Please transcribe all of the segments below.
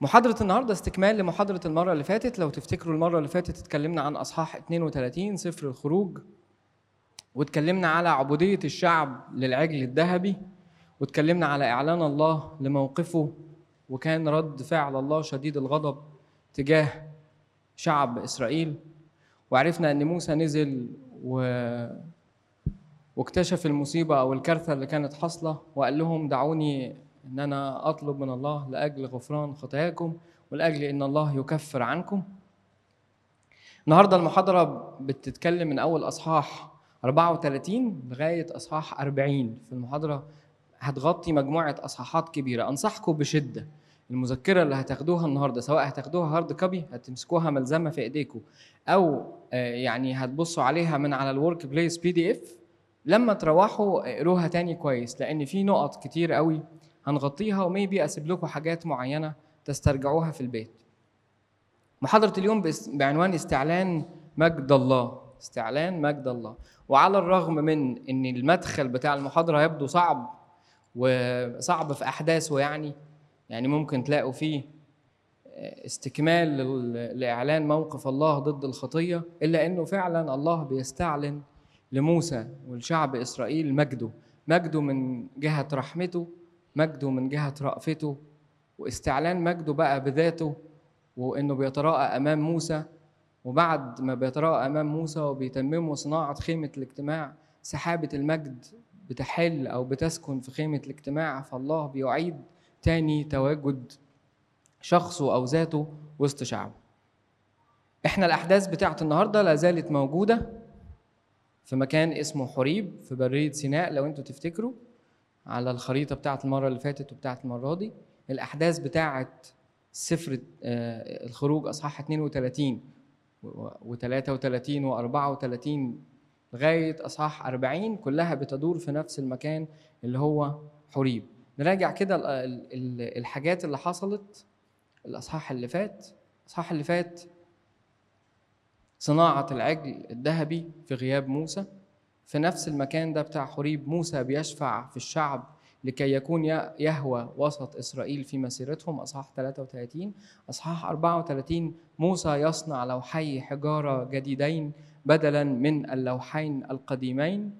محاضرة النهاردة استكمال لمحاضرة المرة اللي فاتت. لو تفتكروا المرة اللي فاتت اتكلمنا عن أصحاح 32 سفر الخروج واتكلمنا على عبودية الشعب للعجل الذهبي واتكلمنا على إعلان الله لموقفه وكان رد فعل الله شديد الغضب تجاه شعب إسرائيل. وعرفنا أن موسى نزل و... واكتشف المصيبة أو الكارثة اللي كانت حاصلة وقال لهم دعوني إن أنا أطلب من الله لأجل غفران خطاياكم ولأجل إن الله يكفر عنكم. النهارده المحاضرة بتتكلم من أول أصحاح 34 لغاية أصحاح 40 في المحاضرة هتغطي مجموعة أصحاحات كبيرة. أنصحكم بشدة. المذكرة اللي هتاخدوها النهارده سواء هتاخدوها hard copy هتمسكوها ملزمة في إيديكم. أو يعني هتبصوا عليها من على ال workplace PDF لما تروحوا اقروها تاني كويس لأن في نقط كتير قوي هنغطيها وميبي أسيب لكم حاجات معينة تسترجعوها في البيت. محاضرة اليوم بعنوان استعلان مجد الله، استعلان مجد الله، وعلى الرغم من إن المدخل بتاع المحاضرة يبدو صعب وصعب في أحداثه يعني يعني ممكن تلاقوا فيه استكمال لإعلان موقف الله ضد الخطية إلا إنه فعلا الله بيستعلن لموسى والشعب إسرائيل مجده. مجده من جهة رحمته مجده من جهة رأفته واستعلان مجده بقى بذاته وإنه بيتراءى أمام موسى. وبعد ما بيتراءى أمام موسى وبيتمموا صناعة خيمة الاجتماع سحابة المجد بتحل أو بتسكن في خيمة الاجتماع فالله بيعيد تاني تواجد شخصه أو ذاته وسط شعبه. إحنا الأحداث بتاعت النهاردة لا زالت موجودة في مكان اسمه حريب في برية سيناء لو أنتوا تفتكروا. على الخريطة بتاعت المرة اللي فاتت وبتاعت المرة دي. الأحداث بتاعت سفر الخروج أصحاح 32 و33 و34 لغاية أصحاح 40 كلها بتدور في نفس المكان اللي هو حريب. نراجع كده الحاجات اللي حصلت الأصحاح اللي فات. الأصحاح اللي فات صناعة العجل الذهبي في غياب موسى. في نفس المكان ده بتاع حريب موسى بيشفع في الشعب لكي يكون يهوى وسط إسرائيل في مسيرتهم. أصحاح 33 أصحاح 34 موسى يصنع لوحي حجارة جديدين بدلا من اللوحين القديمين.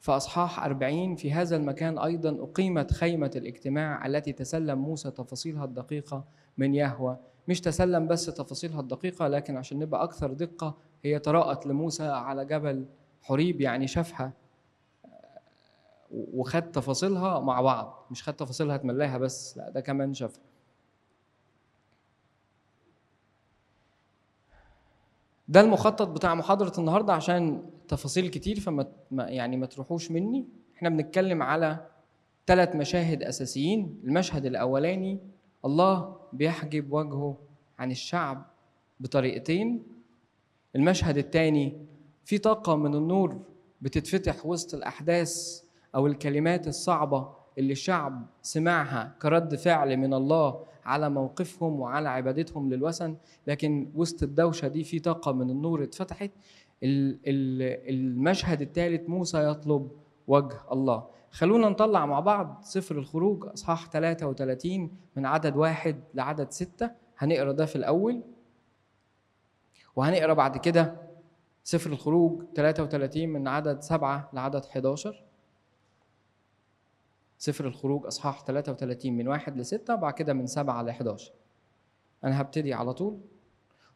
في أصحاح 40 في هذا المكان أيضا أقيمت خيمة الاجتماع التي تسلم موسى تفاصيلها الدقيقة من يهوى. مش تسلم بس تفاصيلها الدقيقة لكن عشان نبقى أكثر دقة هي تراءت لموسى على جبل حريب يعني شافها وخد تفاصيلها مع بعض مش خد تفاصيلها تملاها بس لا ده كمان شافها. ده المخطط بتاع محاضرة النهاردة عشان تفاصيل كتير فما يعني ما تروحوش مني. إحنا بنتكلم على ثلاث مشاهد أساسيين. المشهد الأولاني الله بيحجب وجهه عن الشعب بطريقتين. المشهد الثاني في طاقة من النور بتتفتح وسط الأحداث أو الكلمات الصعبة اللي الشعب سمعها كرد فعل من الله على موقفهم وعلى عبادتهم للوثن. لكن وسط الدوشة دي في طاقة من النور اتفتحت. المشهد الثالث موسى يطلب وجه الله. خلونا نطلع مع بعض سفر الخروج أصحاح 33 من عدد واحد لعدد ستة. هنقرأ ده في الأول. وهنقرأ بعد كده سفر الخروج 33 من عدد سبعة لعدد 11 سفر الخروج أصحاح 33 من واحد لستة وبعد كده من سبعة ل 11 أنا هبتدي على طول.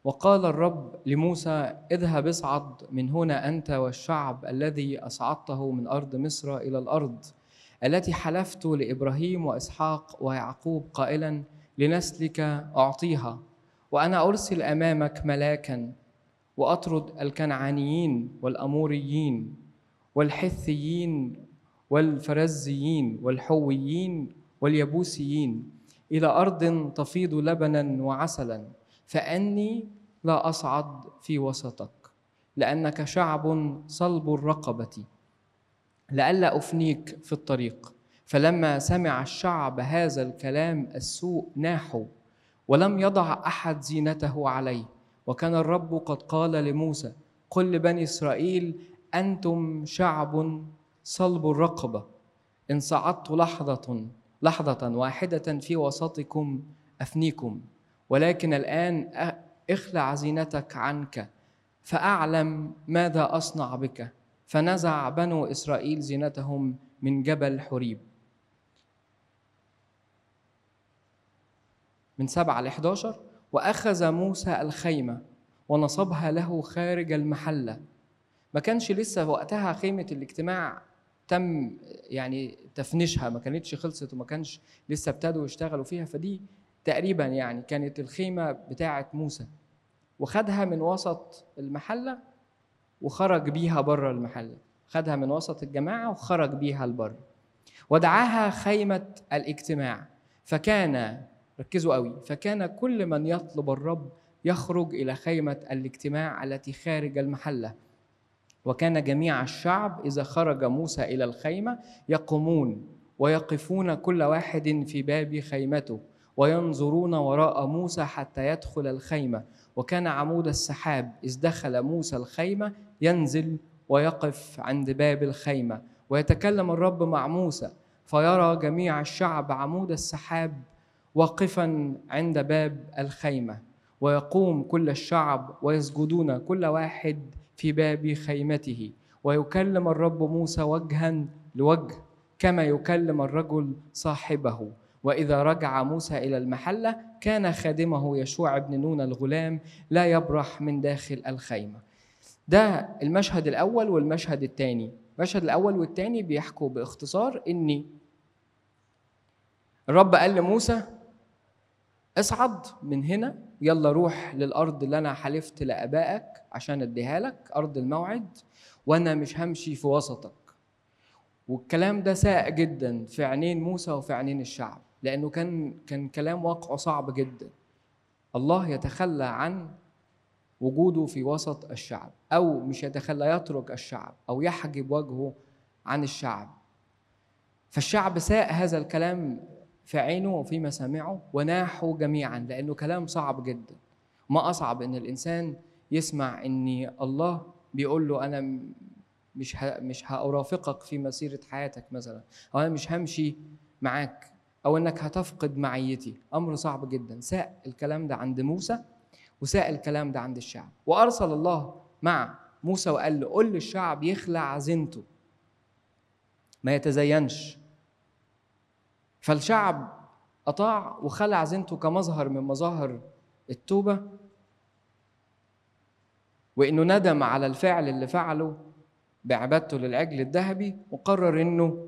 وقال الرب لموسى اذهب اصعد من هنا أنت والشعب الذي أصعدته من أرض مصر إلى الأرض التي حلفت لإبراهيم وإسحاق ويعقوب قائلا لنسلك أعطيها وأنا أرسل أمامك ملاكا وأطرد الكنعانيين والأموريين والحثيين والفرزيين والحويين واليبوسيين إلى أرض تفيض لبنا وعسلا فأني لا أصعد في وسطك لأنك شعب صلب الرقبة لئلا أفنيك في الطريق. فلما سمع الشعب هذا الكلام السوء ناحوا ولم يضع أحد زينته عليه. وكان الرب قد قال لموسى قل لبني إسرائيل أنتم شعب صلب الرقبة. إن صعدت لحظة لحظة واحدة في وسطكم أفنيكم ولكن الآن اخلع زينتك عنك فأعلم ماذا أصنع بك. فنزع بنو إسرائيل زينتهم من جبل حريب. من سبعة ل 11 وأخذ موسى الخيمة ونصبها له خارج المحلة. ما كانش لسه وقتها خيمة الاجتماع تم يعني تفنيشها ما كانتش خلصت وما كانش لسه ابتدوا يشتغلوا فيها فدي تقريبا يعني كانت الخيمة بتاعة موسى. وخدها من وسط المحلة وخرج بيها بره المحلة. خدها من وسط الجماعة وخرج بيها البر ودعاها خيمة الاجتماع. فكان ركزوا قوي. فكان كل من يطلب الرب يخرج إلى خيمة الاجتماع التي خارج المحلة. وكان جميع الشعب إذا خرج موسى إلى الخيمة يقومون ويقفون كل واحد في باب خيمته وينظرون وراء موسى حتى يدخل الخيمة. وكان عمود السحاب إذ دخل موسى الخيمة ينزل ويقف عند باب الخيمة. ويتكلم الرب مع موسى فيرى جميع الشعب عمود السحاب واقفا عند باب الخيمة ويقوم كل الشعب ويسجدون كل واحد في باب خيمته. ويكلم الرب موسى وجها لوجه كما يكلم الرجل صاحبه. وإذا رجع موسى إلى المحلة كان خادمه يشوع بن نون الغلام لا يبرح من داخل الخيمة. ده المشهد الأول والمشهد الثاني. المشهد الأول والثاني بيحكوا باختصار إن الرب قال لموسى اصعد من هنا يلا روح للأرض اللي أنا حلفت لآبائك عشان أديها لك أرض الموعد وأنا مش همشي في وسطك. والكلام ده ساء جدا في عينين موسى وفي عينين الشعب لأنه كان كان كلام واقعه صعب جدا. الله يتخلى عن وجوده في وسط الشعب أو مش يتخلى يترك الشعب أو يحجب وجهه عن الشعب. فالشعب ساء هذا الكلام في عينه وفي مسامعه وناحوا جميعا لأنه كلام صعب جدا. ما أصعب إن الإنسان يسمع إن الله بيقول له أنا مش مش هأرافقك في مسيرة حياتك مثلا أو أنا مش همشي معاك أو إنك هتفقد معيتي. أمر صعب جدا. ساء الكلام ده عند موسى وساء الكلام ده عند الشعب. وأرسل الله مع موسى وقال له قل للشعب يخلع زينته ما يتزينش. فالشعب أطاع وخلع زينته كمظهر من مظاهر التوبة وإنه ندم على الفعل اللي فعله بعبادته للعجل الذهبي وقرر إنه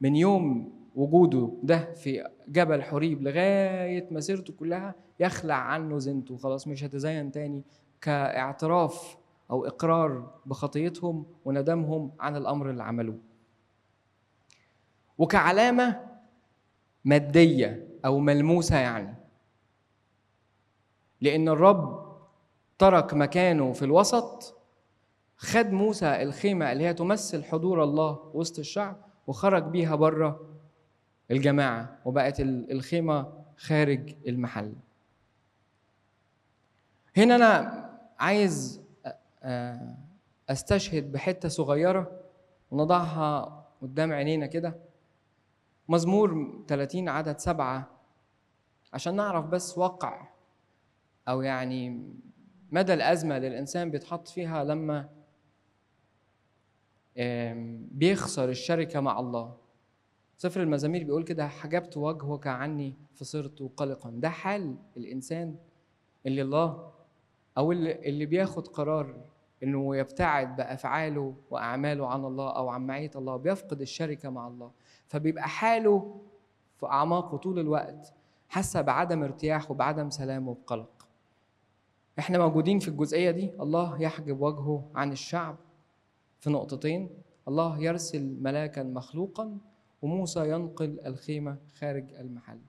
من يوم وجوده ده في جبل حريب لغاية مسيرته كلها يخلع عنه زينته خلاص مش هتزين تاني كاعتراف أو إقرار بخطيتهم وندمهم عن الأمر اللي عملوه. وكعلامة مادية أو ملموسة يعني. لأن الرب ترك مكانه في الوسط خد موسى الخيمة اللي هي تمثل حضور الله وسط الشعب وخرج بيها بره الجماعة وبقت الخيمة خارج المحل. هنا أنا عايز أستشهد بحتة صغيرة ونضعها قدام عينينا كده. مزمور 30 عدد سبعة. عشان نعرف بس واقع أو يعني مدى الأزمة اللي الإنسان بيتحط فيها لما بيخسر الشركة مع الله. سفر المزامير بيقول كده حجبت وجهك عني فصرت قلقا. ده حال الإنسان اللي الله أو اللي, اللي بياخد قرار إنه يبتعد بأفعاله وأعماله عن الله أو عن معية الله بيفقد الشركة مع الله. فبيبقى حاله في أعماقه طول الوقت حاسة بعدم ارتياح وبعدم سلام وبقلق. إحنا موجودين في الجزئية دي الله يحجب وجهه عن الشعب. في نقطتين الله يرسل ملاكا مخلوقا وموسى ينقل الخيمة خارج المحل.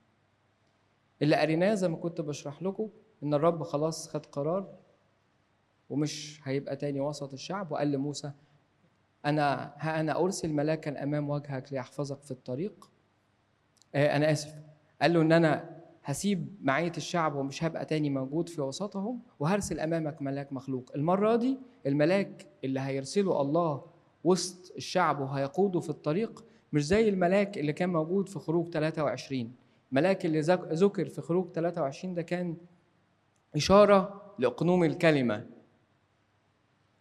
اللي قريناه زي ما كنت بشرح لكم إن الرب خلاص خد قرار ومش هيبقى تاني وسط الشعب وقال لموسى أنا ها أنا أرسل ملاكا أمام وجهك ليحفظك في الطريق؟ آه أنا آسف. قال له إن أنا هسيب معية الشعب ومش هبقى تاني موجود في وسطهم وهرسل أمامك ملاك مخلوق. المرة دي الملاك اللي هيرسله الله وسط الشعب وهيقوده في الطريق مش زي الملاك اللي كان موجود في خروج 23 ملاك اللي ذكر في خروج 23 ده كان إشارة لأقنوم الكلمة.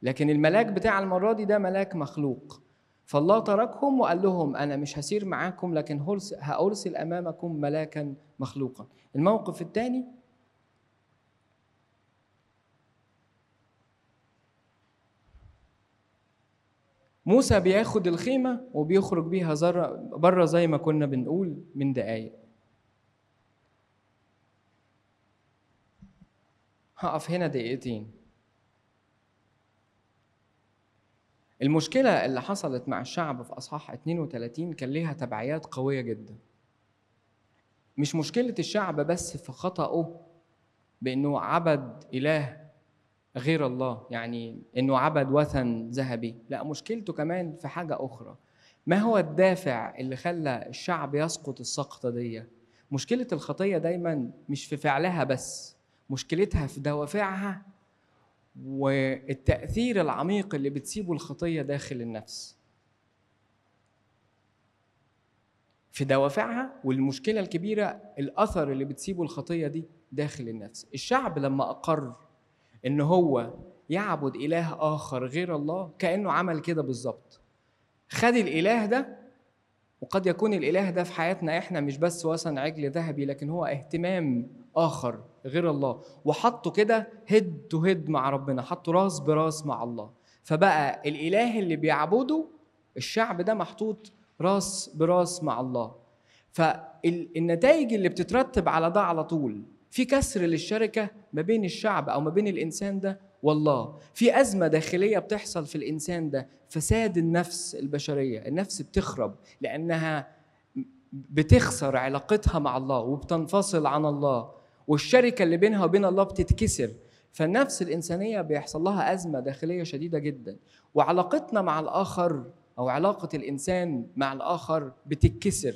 لكن الملاك بتاع المرة دي ده ملاك مخلوق. فالله تركهم وقال لهم أنا مش هسير معاكم لكن هأرسل أمامكم ملاكا مخلوقا. الموقف الثاني موسى بياخد الخيمة وبيخرج بيها برة زي ما كنا بنقول من دقايق. هقف هنا دقيقتين. المشكلة اللي حصلت مع الشعب في أصحاح 32 كان ليها تبعيات قوية جدا. مش مشكلة الشعب بس في خطأه بأنه عبد إله غير الله يعني أنه عبد وثن ذهبي. لا مشكلته كمان في حاجة أخرى. ما هو الدافع اللي خلى الشعب يسقط السقطة دي؟ مشكلة الخطية دايما مش في فعلها بس مشكلتها في دوافعها والتأثير العميق اللي بتسيبه الخطية داخل النفس. في دوافعها والمشكلة الكبيرة الأثر اللي بتسيبه الخطية دي داخل النفس. الشعب لما أقر إن هو يعبد إله آخر غير الله كأنه عمل كده بالظبط. خد الإله ده وقد يكون الإله ده في حياتنا إحنا مش بس وثن عجل ذهبي لكن هو اهتمام آخر غير الله. وحطوا كده هيد تو هيد مع ربنا حطوا راس براس مع الله. فبقى الإله اللي بيعبده الشعب ده محطوط راس براس مع الله. فالنتائج اللي بتترتب على ده على طول في كسر للشركة ما بين الشعب أو ما بين الإنسان ده والله. في أزمة داخلية بتحصل في الإنسان ده فساد النفس البشرية. النفس بتخرب لأنها بتخسر علاقتها مع الله وبتنفصل عن الله. والشركة اللي بينها وبين الله بتتكسر. فالنفس الإنسانية بيحصل لها أزمة داخلية شديدة جدا. وعلاقتنا مع الآخر أو علاقة الإنسان مع الآخر بتتكسر.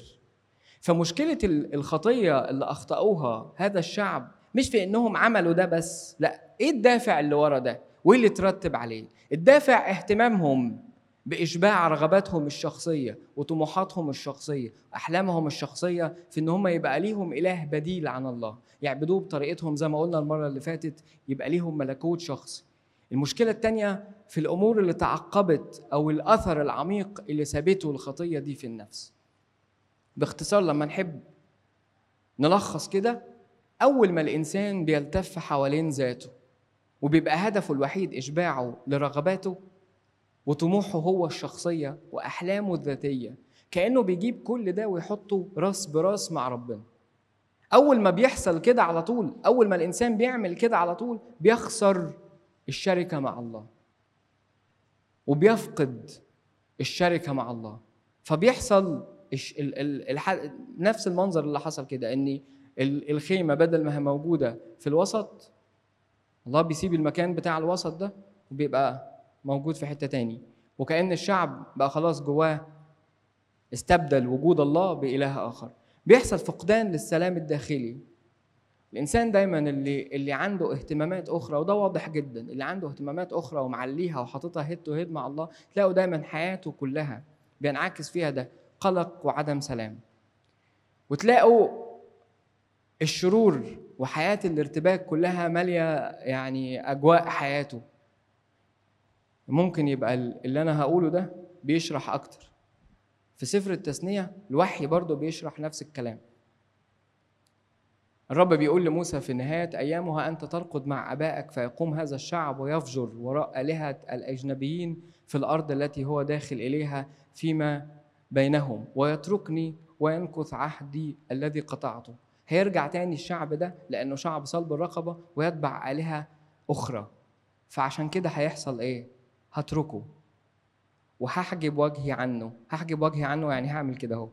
فمشكلة الخطية اللي أخطأوها هذا الشعب مش في إنهم عملوا ده بس لأ إيه الدافع اللي ورا ده؟ وإيه اللي ترتب عليه؟ الدافع اهتمامهم. بإشباع رغباتهم الشخصية وطموحاتهم الشخصية أحلامهم الشخصية في إن هم يبقى ليهم إله بديل عن الله. يعبدوه بطريقتهم زي ما قلنا المرة اللي فاتت يبقى ليهم ملكوت شخصي. المشكلة التانية في الأمور اللي تعقبت أو الأثر العميق اللي سابته الخطية دي في النفس. باختصار لما نحب نلخص كده أول ما الإنسان بيلتف حوالين ذاته وبيبقى هدفه الوحيد إشباعه لرغباته وطموحه هو الشخصية وأحلامه الذاتية. كأنه بيجيب كل ده ويحطه راس براس مع ربنا. أول ما بيحصل كده على طول أول ما الإنسان بيعمل كده على طول بيخسر الشركة مع الله. وبيفقد الشركة مع الله. فبيحصل نفس المنظر اللي حصل كده إن الخيمة بدل ما هي موجودة في الوسط الله بيسيب المكان بتاع الوسط ده وبيبقى موجود في حتة تاني. وكأن الشعب بقى خلاص جواه استبدل وجود الله بإله آخر. بيحصل فقدان للسلام الداخلي. الإنسان دايما اللي اللي عنده اهتمامات أخرى وده واضح جدا اللي عنده اهتمامات أخرى ومعليها وحاططها هيد تو هيد مع الله تلاقوا دايما حياته كلها بينعكس فيها ده قلق وعدم سلام. وتلاقوا الشرور وحياة الارتباك كلها مالية يعني أجواء حياته. ممكن يبقى اللي أنا هقوله ده بيشرح أكتر. في سفر التثنية الوحي برضه بيشرح نفس الكلام. الرب بيقول لموسى في نهاية أيامها أنت ترقد مع أبائك فيقوم هذا الشعب ويفجر وراء آلهة الأجنبيين في الأرض التي هو داخل إليها فيما بينهم. ويتركني وينكث عهدي الذي قطعته. هيرجع تاني الشعب ده لأنه شعب صلب الرقبة ويتبع آلهة أخرى. فعشان كده هيحصل إيه؟ هتركه. وهحجب وجهي عنه. هحجب وجهي عنه يعني هعمل كده اهو.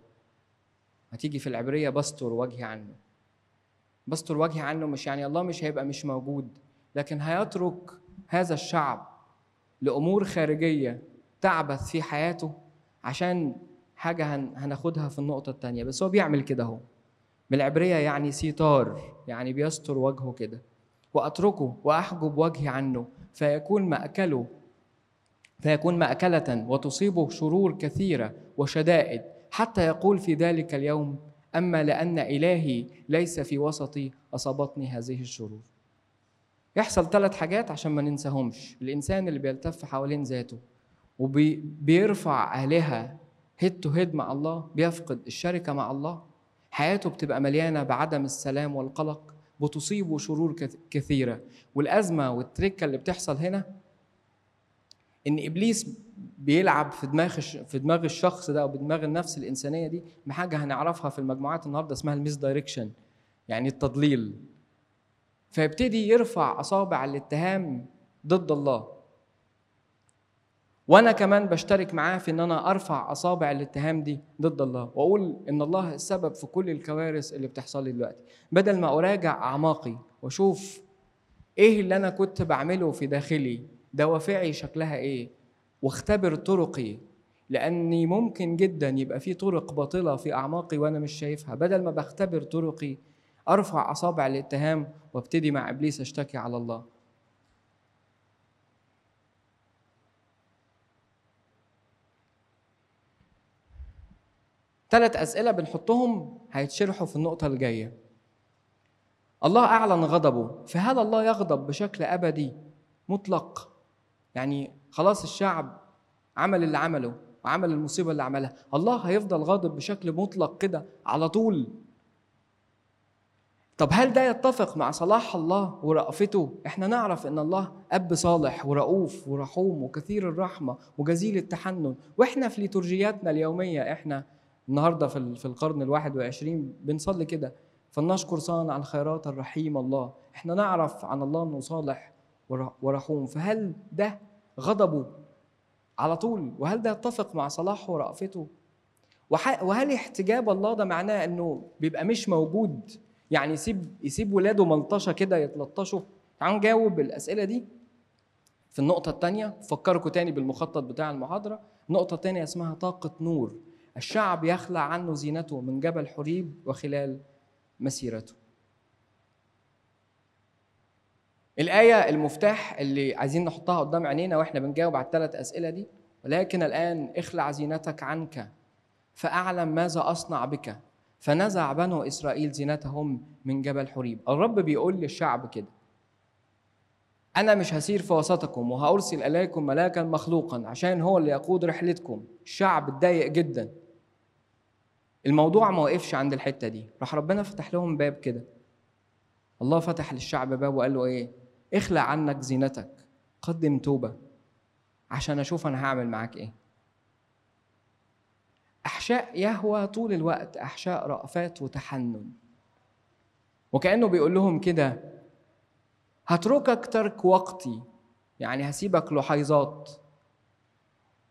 هتيجي في العبرية بستر وجهي عنه. بستر وجهي عنه مش يعني الله مش هيبقى مش موجود لكن هيترك هذا الشعب لأمور خارجية تعبث في حياته عشان حاجة هناخدها في النقطة الثانية بس هو بيعمل كده اهو. بالعبرية يعني سيطار يعني بيستر وجهه كده. وأتركه وأحجب وجهي عنه فيكون مأكله فيكون مأكلة وتصيبه شرور كثيرة وشدائد حتى يقول في ذلك اليوم أما لأن إلهي ليس في وسطي أصابتني هذه الشرور. يحصل ثلاث حاجات عشان ما ننساهمش. الإنسان اللي بيلتف حوالين ذاته وبيرفع آلهة هيد تو هيد مع الله بيفقد الشركة مع الله حياته بتبقى مليانة بعدم السلام والقلق بتصيبه شرور كثيرة. والأزمة والتركة اللي بتحصل هنا إن إبليس بيلعب في دماغ في دماغ الشخص ده وبدماغ النفس الإنسانية دي بحاجة هنعرفها في المجموعات النهاردة اسمها ال misdirection يعني التضليل. فيبتدي يرفع أصابع الاتهام ضد الله. وأنا كمان بشترك معاه في إن أنا أرفع أصابع الاتهام دي ضد الله وأقول إن الله السبب في كل الكوارث اللي بتحصل لي دلوقتي. بدل ما أراجع أعماقي وأشوف إيه اللي أنا كنت بعمله في داخلي دوافعي شكلها إيه؟ واختبر طرقي لأني ممكن جدا يبقى في طرق باطلة في أعماقي وأنا مش شايفها. بدل ما بختبر طرقي أرفع أصابع الاتهام وابتدي مع إبليس أشتكي على الله. ثلاث أسئلة بنحطهم هيتشرحوا في النقطة الجاية. الله أعلن غضبه فهل الله يغضب بشكل أبدي؟ مطلق. يعني خلاص الشعب عمل اللي عمله وعمل المصيبة اللي عملها. الله هيفضل غاضب بشكل مطلق كده على طول. طب هل ده يتفق مع صلاح الله ورأفته؟ إحنا نعرف إن الله أب صالح ورؤوف ورحوم وكثير الرحمة وجزيل التحنن. وإحنا في ليتورجياتنا اليومية إحنا النهارده في القرن الواحد والعشرين بنصلي كده فلنشكر صانع الخيرات الرحيم الله. إحنا نعرف عن الله إنه صالح ورحوم فهل ده غضبه على طول؟ وهل ده يتفق مع صلاحه ورأفته؟ وهل احتجاب الله ده معناه إنه بيبقى مش موجود؟ يعني يسيب يسيب ولاده ملطشة كده يتلطشوا؟ تعالوا نجاوب الأسئلة دي. في النقطة الثانية فكركم تاني بالمخطط بتاع المحاضرة. النقطة الثانية اسمها طاقة نور. الشعب يخلع عنه زينته من جبل حريب وخلال مسيرته. الآية المفتاح اللي عايزين نحطها قدام عينينا وإحنا بنجاوب على الثلاث أسئلة دي ولكن الآن اخلع زينتك عنك فأعلم ماذا أصنع بك. فنزع بنو إسرائيل زينتهم من جبل حريب. الرب بيقول للشعب كده أنا مش هسير في وسطكم وهأرسل إليكم ملاكا مخلوقا عشان هو اللي يقود رحلتكم. الشعب اتضايق جدا. الموضوع ما وقفش عند الحتة دي. راح ربنا فتح لهم باب كده. الله فتح للشعب باب وقال له إيه؟ اخلع عنك زينتك. قدم توبة. عشان أشوف أنا هعمل معاك إيه. أحشاء يهوى طول الوقت. أحشاء رأفات وتحنن. وكأنه بيقول لهم كده هتركك ترك وقتي. يعني هسيبك لحيظات.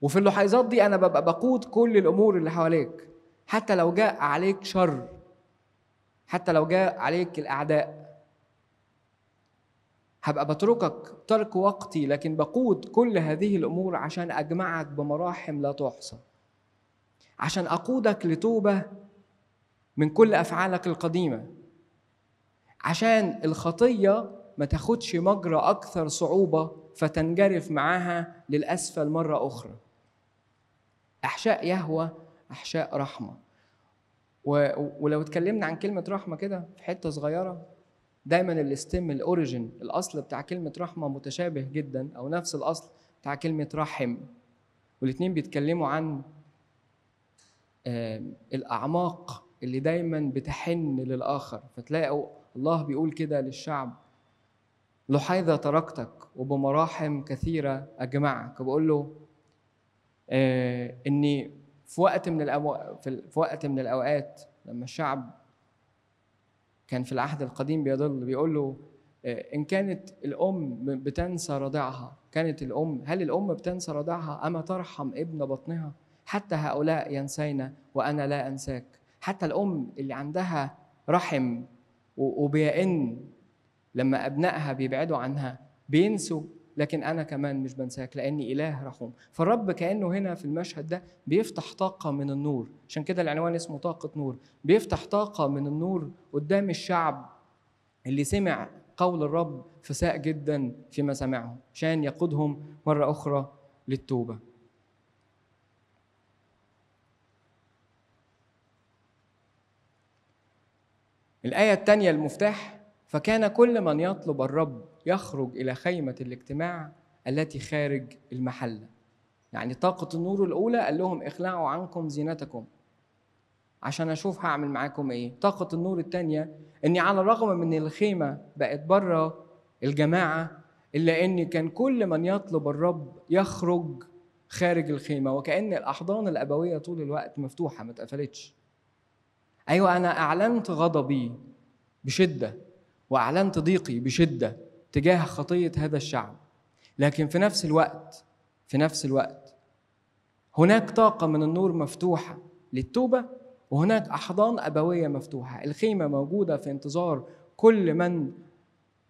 وفي اللحيظات دي أنا ببقى بقود كل الأمور اللي حواليك. حتى لو جاء عليك شر. حتى لو جاء عليك الأعداء. هبقى بتركك ترك وقتي لكن بقود كل هذه الأمور عشان أجمعك بمراحم لا تحصى. عشان أقودك لتوبة من كل أفعالك القديمة. عشان الخطية ما تاخدش مجرى أكثر صعوبة فتنجرف معاها للأسفل مرة أخرى. أحشاء يهوى أحشاء رحمة. ولو اتكلمنا عن كلمة رحمة كده في حتة صغيرة. دايما الاستم الاوريجن الأصل بتاع كلمة رحمة متشابه جدا أو نفس الأصل بتاع كلمة رحم. والاثنين بيتكلموا عن الأعماق اللي دايما بتحن للآخر. فتلاقوا الله بيقول كده للشعب لحيظة تركتك وبمراحم كثيرة أجمعك. وبقول له آه إني في وقت من الأو... في وقت من الأوقات لما الشعب كان في العهد القديم بيضل بيقول له آه إن كانت الأم بتنسى رضعها كانت الأم هل الأم بتنسى رضعها أما ترحم ابن بطنها؟ حتى هؤلاء ينسينا وأنا لا أنساك. حتى الأم اللي عندها رحم وبيئن لما أبنائها بيبعدوا عنها بينسوا لكن أنا كمان مش بنساك لأني إله رحوم فالرب كأنه هنا في المشهد ده بيفتح طاقة من النور. عشان كده العنوان اسمه طاقة نور. بيفتح طاقة من النور قدام الشعب اللي سمع قول الرب فساء جدا فيما سمعه عشان يقودهم مرة أخرى للتوبة. الآية الثانية المفتاح فكان كل من يطلب الرب يخرج إلى خيمة الاجتماع التي خارج المحلة يعني طاقة النور الأولى قال لهم اخلعوا عنكم زينتكم. عشان أشوف هعمل معاكم إيه. طاقة النور الثانية إني على الرغم من الخيمة بقت بره الجماعة إلا إن كان كل من يطلب الرب يخرج خارج الخيمة وكأن الأحضان الأبوية طول الوقت مفتوحة ما اتقفلتش. أيوة أنا أعلنت غضبي بشدة وأعلنت ضيقي بشدة. تجاه خطية هذا الشعب. لكن في نفس الوقت في نفس الوقت هناك طاقة من النور مفتوحة للتوبة وهناك أحضان أبوية مفتوحة. الخيمة موجودة في انتظار كل من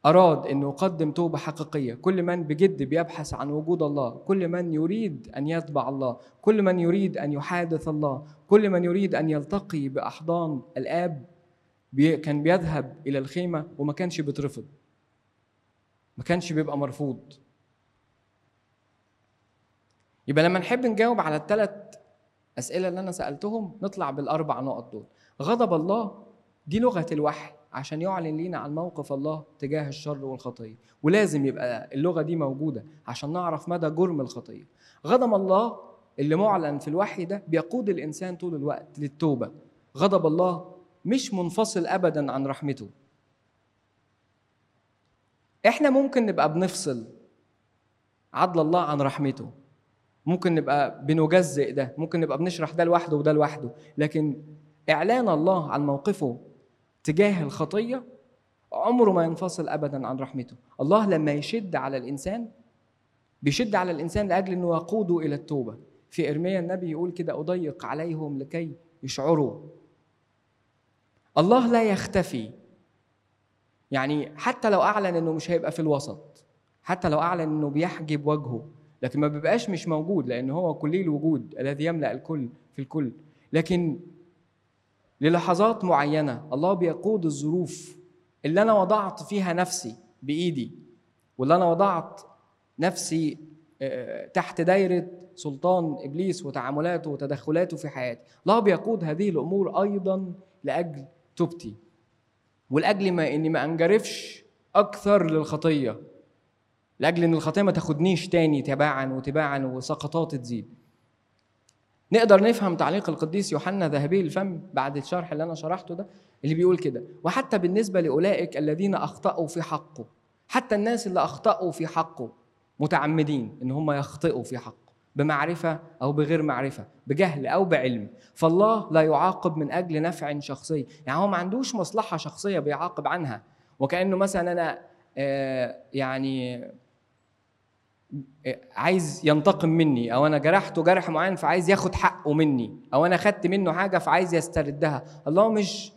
أراد أنه يقدم توبة حقيقية. كل من بجد بيبحث عن وجود الله. كل من يريد أن يتبع الله. كل من يريد أن يحادث الله. كل من يريد أن يلتقي بأحضان الآب كان بيذهب إلى الخيمة وما كانش بيترفض. ما كانش بيبقى مرفوض. يبقى لما نحب نجاوب على الثلاث أسئلة اللي أنا سألتهم نطلع بالأربع نقط دول. غضب الله دي لغة الوحي عشان يعلن لينا عن موقف الله تجاه الشر والخطية. ولازم يبقى اللغة دي موجودة عشان نعرف مدى جرم الخطية. غضب الله اللي معلن في الوحي ده بيقود الإنسان طول الوقت للتوبة. غضب الله مش منفصل ابدا عن رحمته. إحنا ممكن نبقى بنفصل عدل الله عن رحمته. ممكن نبقى بنجزئ ده ممكن نبقى بنشرح ده لوحده وده لوحده لكن إعلان الله عن موقفه تجاه الخطية عمره ما ينفصل ابدا عن رحمته. الله لما يشد على الإنسان بيشد على الإنسان لأجل إنه يقوده إلى التوبة. في إرميا النبي يقول كده أضيق عليهم لكي يشعروا. الله لا يختفي يعني حتى لو أعلن إنه مش هيبقى في الوسط حتى لو أعلن إنه بيحجب وجهه لكن ما بيبقاش مش موجود لأن هو كلي الوجود الذي يملأ الكل في الكل. لكن للحظات معينة الله بيقود الظروف اللي أنا وضعت فيها نفسي بإيدي واللي أنا وضعت نفسي آه، تحت دايرة سلطان إبليس وتعاملاته وتدخلاته في حياتي. الله بيقود هذه الأمور أيضا لأجل توبتي. ولاجل ما إني ما أنجرفش أكثر للخطية. لأجل إن الخطية ما تاخدنيش تاني تباعا وتباعا وسقطات تزيد. نقدر نفهم تعليق القديس يوحنا ذهبي الفم بعد الشرح اللي أنا شرحته ده اللي بيقول كده. وحتى بالنسبة لأولئك الذين أخطأوا في حقه حتى الناس اللي أخطأوا في حقه متعمدين إن هم يخطئوا في حقه. بمعرفة أو بغير معرفة بجهل أو بعلم. فالله لا يعاقب من أجل نفع شخصي. يعني هو ما عندوش مصلحة شخصية بيعاقب عنها. وكأنه مثلا أنا آه، يعني عايز ينتقم مني أو أنا جرحته جرح معين فعايز ياخد حقه مني أو أنا خدت منه حاجة فعايز يستردها. الله مش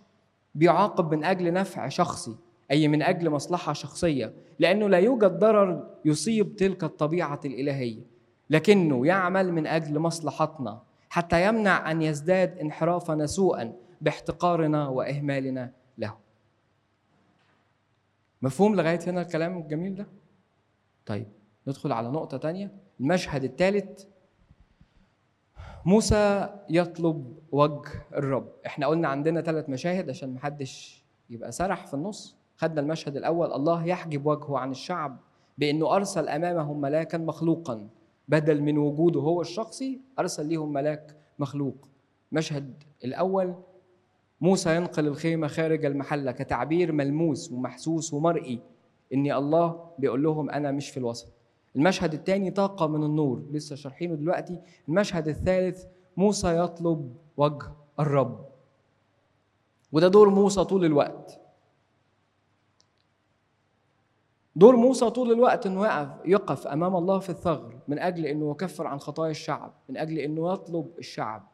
بيعاقب من أجل نفع شخصي أي من أجل مصلحة شخصية. لأنه لا يوجد ضرر يصيب تلك الطبيعة الإلهية. لكنه يعمل من أجل مصلحتنا حتى يمنع أن يزداد انحرافنا سوءا باحتقارنا وإهمالنا له. مفهوم لغاية هنا الكلام الجميل ده؟ طيب ندخل على نقطة تانية. المشهد الثالث موسى يطلب وجه الرب. إحنا قلنا عندنا ثلاث مشاهد عشان محدش يبقى سرح في النص. خدنا المشهد الأول الله يحجب وجهه عن الشعب بأنه أرسل أمامهم ملاكا مخلوقا. بدل من وجوده هو الشخصي أرسل ليهم ملاك مخلوق. المشهد الأول موسى ينقل الخيمة خارج المحلة كتعبير ملموس ومحسوس ومرئي. إن الله بيقول لهم أنا مش في الوسط. المشهد الثاني طاقة من النور لسه شارحينه دلوقتي. المشهد الثالث موسى يطلب وجه الرب. وده دور موسى طول الوقت. دور موسى طول الوقت إنه يقف يقف أمام الله في الثغر من أجل إنه يكفر عن خطايا الشعب من أجل إنه يطلب الشعب.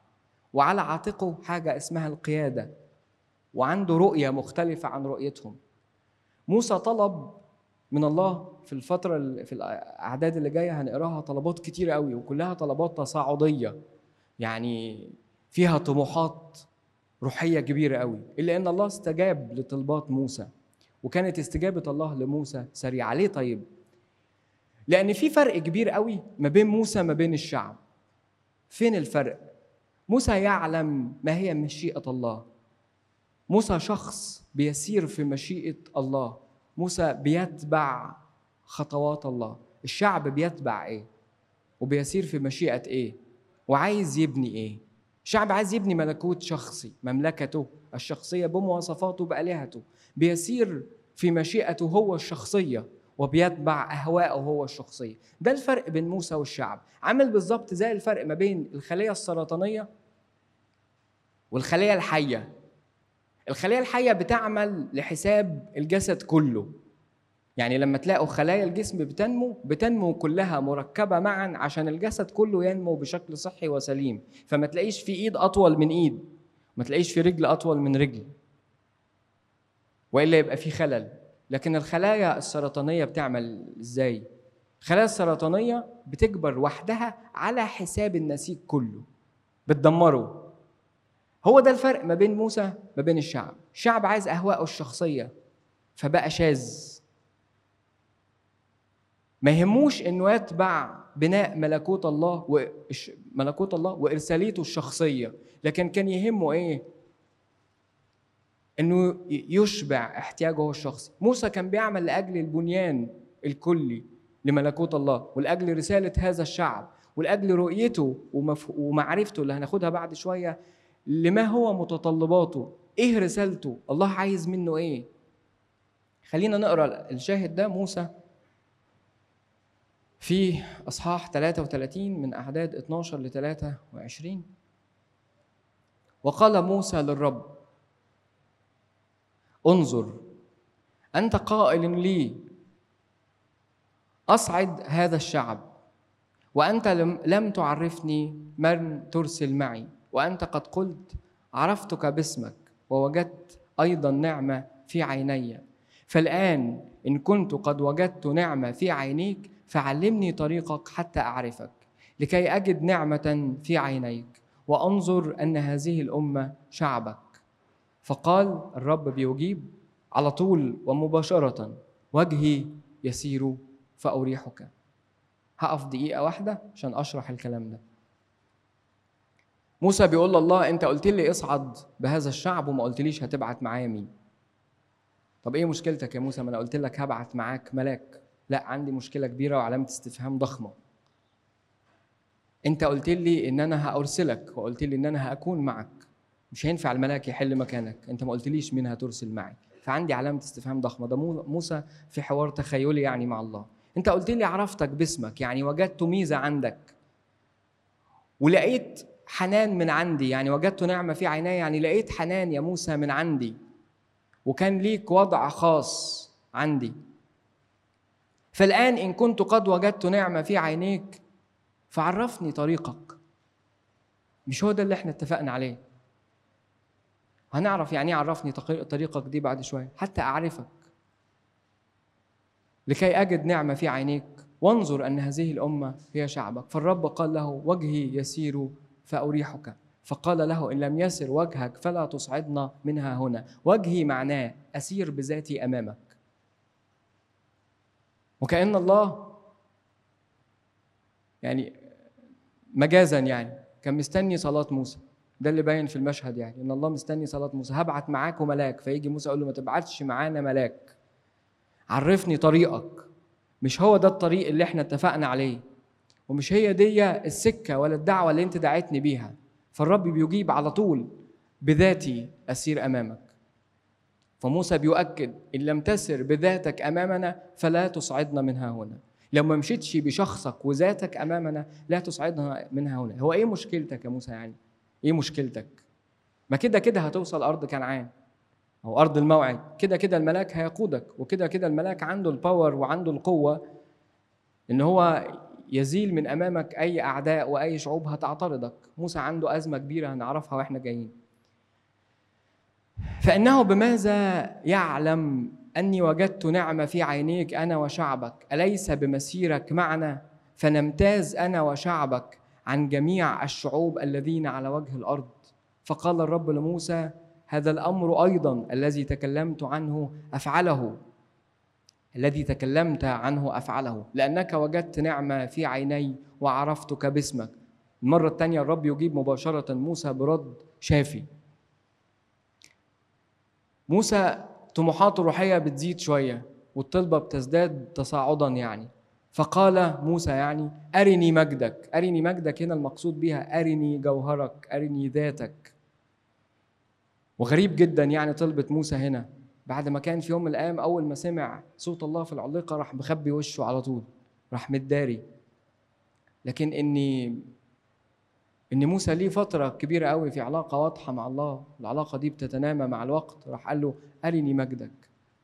وعلى عاتقه حاجة اسمها القيادة وعنده رؤية مختلفة عن رؤيتهم. موسى طلب من الله في الفترة في الأعداد اللي جاية هنقراها طلبات كتيرة قوي وكلها طلبات تصاعدية. يعني فيها طموحات روحية كبيرة قوي إلا إن الله استجاب لطلبات موسى. وكانت استجابة الله لموسى سريعة. ليه طيب؟ لأن في فرق كبير قوي ما بين موسى ما بين الشعب. فين الفرق؟ موسى يعلم ما هي مشيئة الله. موسى شخص بيسير في مشيئة الله. موسى بيتبع خطوات الله. الشعب بيتبع إيه؟ وبيسير في مشيئة إيه؟ وعايز يبني إيه؟ الشعب عايز يبني ملكوت شخصي مملكته. الشخصية بمواصفاته بآلهته بيسير في مشيئته هو الشخصية وبيتبع أهواءه هو الشخصية. ده الفرق بين موسى والشعب. عامل بالظبط زي الفرق ما بين الخلية السرطانية والخلية الحية. الخلية الحية بتعمل لحساب الجسد كله. يعني لما تلاقوا خلايا الجسم بتنمو بتنمو كلها مركبة معا عشان الجسد كله ينمو بشكل صحي وسليم. فما تلاقيش في إيد أطول من إيد. ما تلاقيش في رجل أطول من رجل وإلا يبقى في خلل. لكن الخلايا السرطانية بتعمل إزاي؟ الخلايا السرطانية بتكبر وحدها على حساب النسيج كله بتدمره. هو ده الفرق ما بين موسى ما بين الشعب. الشعب عايز أهواءه الشخصية فبقى شاذ. ما يهموش إنه يتبع بناء ملكوت الله وملكوت الله وإرساليته الشخصية. لكن كان يهمه إيه؟ إنه يشبع احتياجه الشخصي. موسى كان بيعمل لأجل البنيان الكلي لملكوت الله ولأجل رسالة هذا الشعب ولأجل رؤيته ومعرفته اللي هناخدها بعد شوية لما هو متطلباته. إيه رسالته؟ الله عايز منه إيه؟ خلينا نقرأ الشاهد ده موسى في إصحاح 33 من اعداد 12 ل 23 وقال موسى للرب انظر أنت قائل لي أصعد هذا الشعب وأنت لم تعرفني من ترسل معي وأنت قد قلت عرفتك باسمك ووجدت أيضا نعمة في عيني. فالآن إن كنت قد وجدت نعمة في عينيك فعلمني طريقك حتى أعرفك لكي أجد نعمة في عينيك وأنظر أن هذه الأمة شعبك. فقال الرب بيجيب على طول ومباشرة وجهي يسير فأريحك. هقف دقيقة واحدة عشان أشرح الكلام ده. موسى بيقول الله أنت قلت لي اصعد بهذا الشعب وما قلتليش هتبعت معايا مين طب إيه مشكلتك يا موسى؟ ما أنا قلت لك هبعت معاك ملاك. لا عندي مشكلة كبيرة وعلامة استفهام ضخمة. أنت قلت لي إن أنا هأرسلك وقلت لي إن أنا هأكون معك. مش هينفع الملاك يحل مكانك. أنت ما قلتليش مين هترسل معي. فعندي علامة استفهام ضخمة. ده موسى في حوار تخيلي يعني مع الله. أنت قلت لي عرفتك باسمك يعني وجدت ميزة عندك. ولقيت حنان من عندي يعني وجدت نعمة في عيني يعني لقيت حنان يا موسى من عندي. وكان ليك وضع خاص عندي. فالآن إن كنت قد وجدت نعمة في عينيك فعرفني طريقك. مش هو ده اللي إحنا اتفقنا عليه. هنعرف يعني إيه عرفني طريقك دي بعد شوية؟ حتى أعرفك. لكي أجد نعمة في عينيك. وانظر أن هذه الأمة هي شعبك. فالرب قال له وجهي يسير فأريحك. فقال له إن لم يسر وجهك فلا تصعدنا منها هنا. وجهي معناه أسير بذاتي أمامك. وكأن الله يعني مجازا يعني كان مستني صلاة موسى. ده اللي باين في المشهد يعني إن الله مستني صلاة موسى. هبعت معاكم ملاك. فيجي موسى يقول له ما تبعتش معانا ملاك. عرفني طريقك. مش هو ده الطريق اللي إحنا اتفقنا عليه ومش هي دي السكة ولا الدعوة اللي أنت دعيتني بيها. فالرب بيجيب على طول بذاتي أسير أمامك. فموسى بيؤكد إن لم تسر بذاتك أمامنا فلا تصعدنا منها هنا. لو ما مشيتش بشخصك وذاتك أمامنا لا تصعدنا منها هنا. هو إيه مشكلتك يا موسى يعني؟ إيه مشكلتك؟ ما كده كده هتوصل أرض كنعان. أو أرض الموعد. كده كده الملاك هيقودك وكده كده الملاك عنده الباور وعنده القوة إن هو يزيل من أمامك أي أعداء وأي شعوب هتعترضك. موسى عنده أزمة كبيرة هنعرفها وإحنا جايين. فإنه بماذا يعلم أني وجدت نعمة في عينيك أنا وشعبك؟ أليس بمسيرك معنا؟ فنمتاز أنا وشعبك عن جميع الشعوب الذين على وجه الأرض. فقال الرب لموسى هذا الأمر أيضا الذي تكلمت عنه أفعله. الذي تكلمت عنه أفعله لأنك وجدت نعمة في عيني وعرفتك باسمك. المرة الثانية الرب يجيب مباشرة موسى برد شافي. موسى طموحاته الروحية بتزيد شوية والطلبة بتزداد تصاعدا يعني. فقال موسى يعني أرني مجدك أرني مجدك هنا المقصود بها أرني جوهرك أرني ذاتك. وغريب جدا يعني طلبة موسى هنا. بعد ما كان في يوم من الأيام أول ما سمع صوت الله في العليقة راح مخبي وشه على طول راح متداري. لكن اني إن موسى ليه فترة كبيرة قوي في علاقة واضحة مع الله العلاقة دي بتتنامى مع الوقت راح قال له أرني مجدك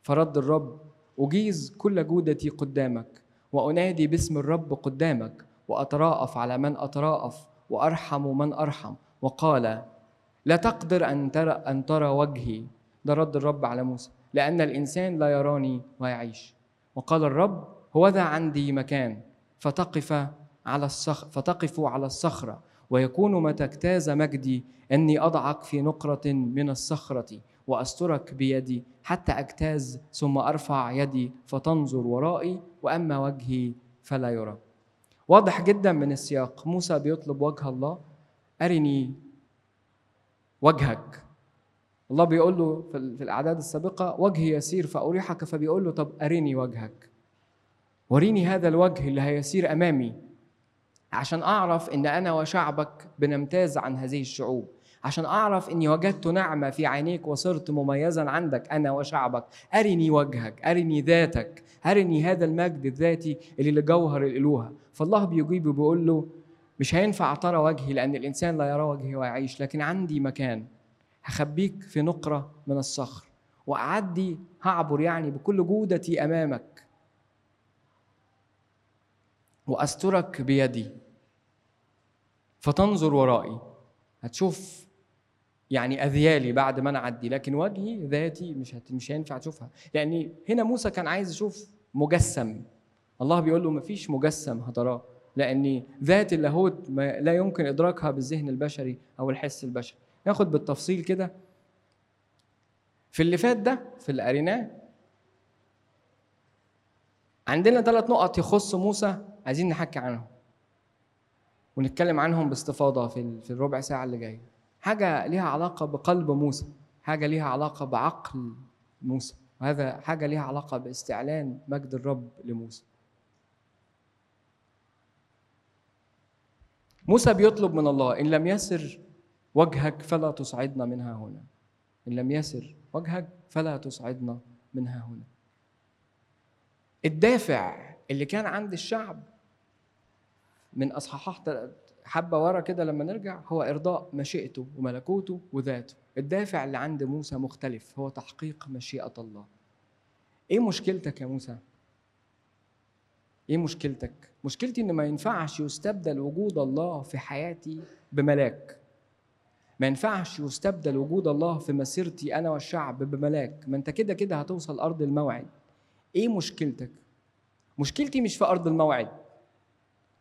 فرد الرب أجيز كل جودتي قدامك وأنادي باسم الرب قدامك وأتراءف على من أتراءف وأرحم من أرحم وقال لا تقدر أن ترى أن ترى وجهي. ده رد الرب على موسى. لأن الإنسان لا يراني ويعيش وقال الرب هو ذا عندي مكان فتقف على الصخ فتقف على الصخرة ويكون متى اجتاز مجدي إني أضعك في نقرة من الصخرة وأسترك بيدي حتى أجتاز ثم أرفع يدي فتنظر ورائي وأما وجهي فلا يرى. واضح جدا من السياق موسى بيطلب وجه الله أرني وجهك. الله بيقول له في الأعداد السابقة وجهي يسير فأريحك. فبيقول له طب ارني وجهك. وريني هذا الوجه اللي هيسير أمامي عشان أعرف إن أنا وشعبك بنمتاز عن هذه الشعوب. عشان أعرف إني وجدت نعمة في عينيك وصرت مميزا عندك أنا وشعبك. ارني وجهك ارني ذاتك ارني هذا المجد الذاتي اللي لجوهر الالوهه فالله بيجيب وبيقول له مش هينفع ترى وجهي لأن الإنسان لا يرى وجهي ويعيش لكن عندي مكان. هخبيك في نقرة من الصخر. وأعدي هعبر يعني بكل جودتي أمامك. وأسترك بيدي. فتنظر ورائي. هتشوف يعني أذيالي بعد ما أنا اعدي لكن وجهي ذاتي مش هت... مش هينفع تشوفها. لأن هنا موسى كان عايز يشوف مجسم. الله بيقول له مفيش مجسم هتراه لأن ذات اللاهوت لا يمكن إدراكها بالذهن البشري أو الحس البشري. ناخد بالتفصيل كده. في اللي فات ده في اللي قريناه عندنا ثلاث نقط يخص موسى عايزين نحكي عنهم. ونتكلم عنهم باستفاضة في في الربع ساعة اللي جاية. حاجة ليها علاقة بقلب موسى حاجة ليها علاقة بعقل موسى وهذا حاجة ليها علاقة باستعلان مجد الرب لموسى. موسى بيطلب من الله إن لم يسر وجهك فلا تصعدنا منها هنا. إن لم يسر وجهك فلا تصعدنا منها هنا. الدافع اللي كان عند الشعب من اصحاحات حبة ورا كده لما نرجع هو إرضاء مشيئته وملكوته وذاته. الدافع اللي عند موسى مختلف هو تحقيق مشيئة الله. إيه مشكلتك يا موسى؟ إيه مشكلتك؟ مشكلتي إن ما ينفعش يستبدل وجود الله في حياتي بملاك. ما ينفعش يستبدل وجود الله في مسيرتي أنا والشعب بملاك. ما أنت كده كده هتوصل أرض الموعد. إيه مشكلتك؟ مشكلتي مش في أرض الموعد.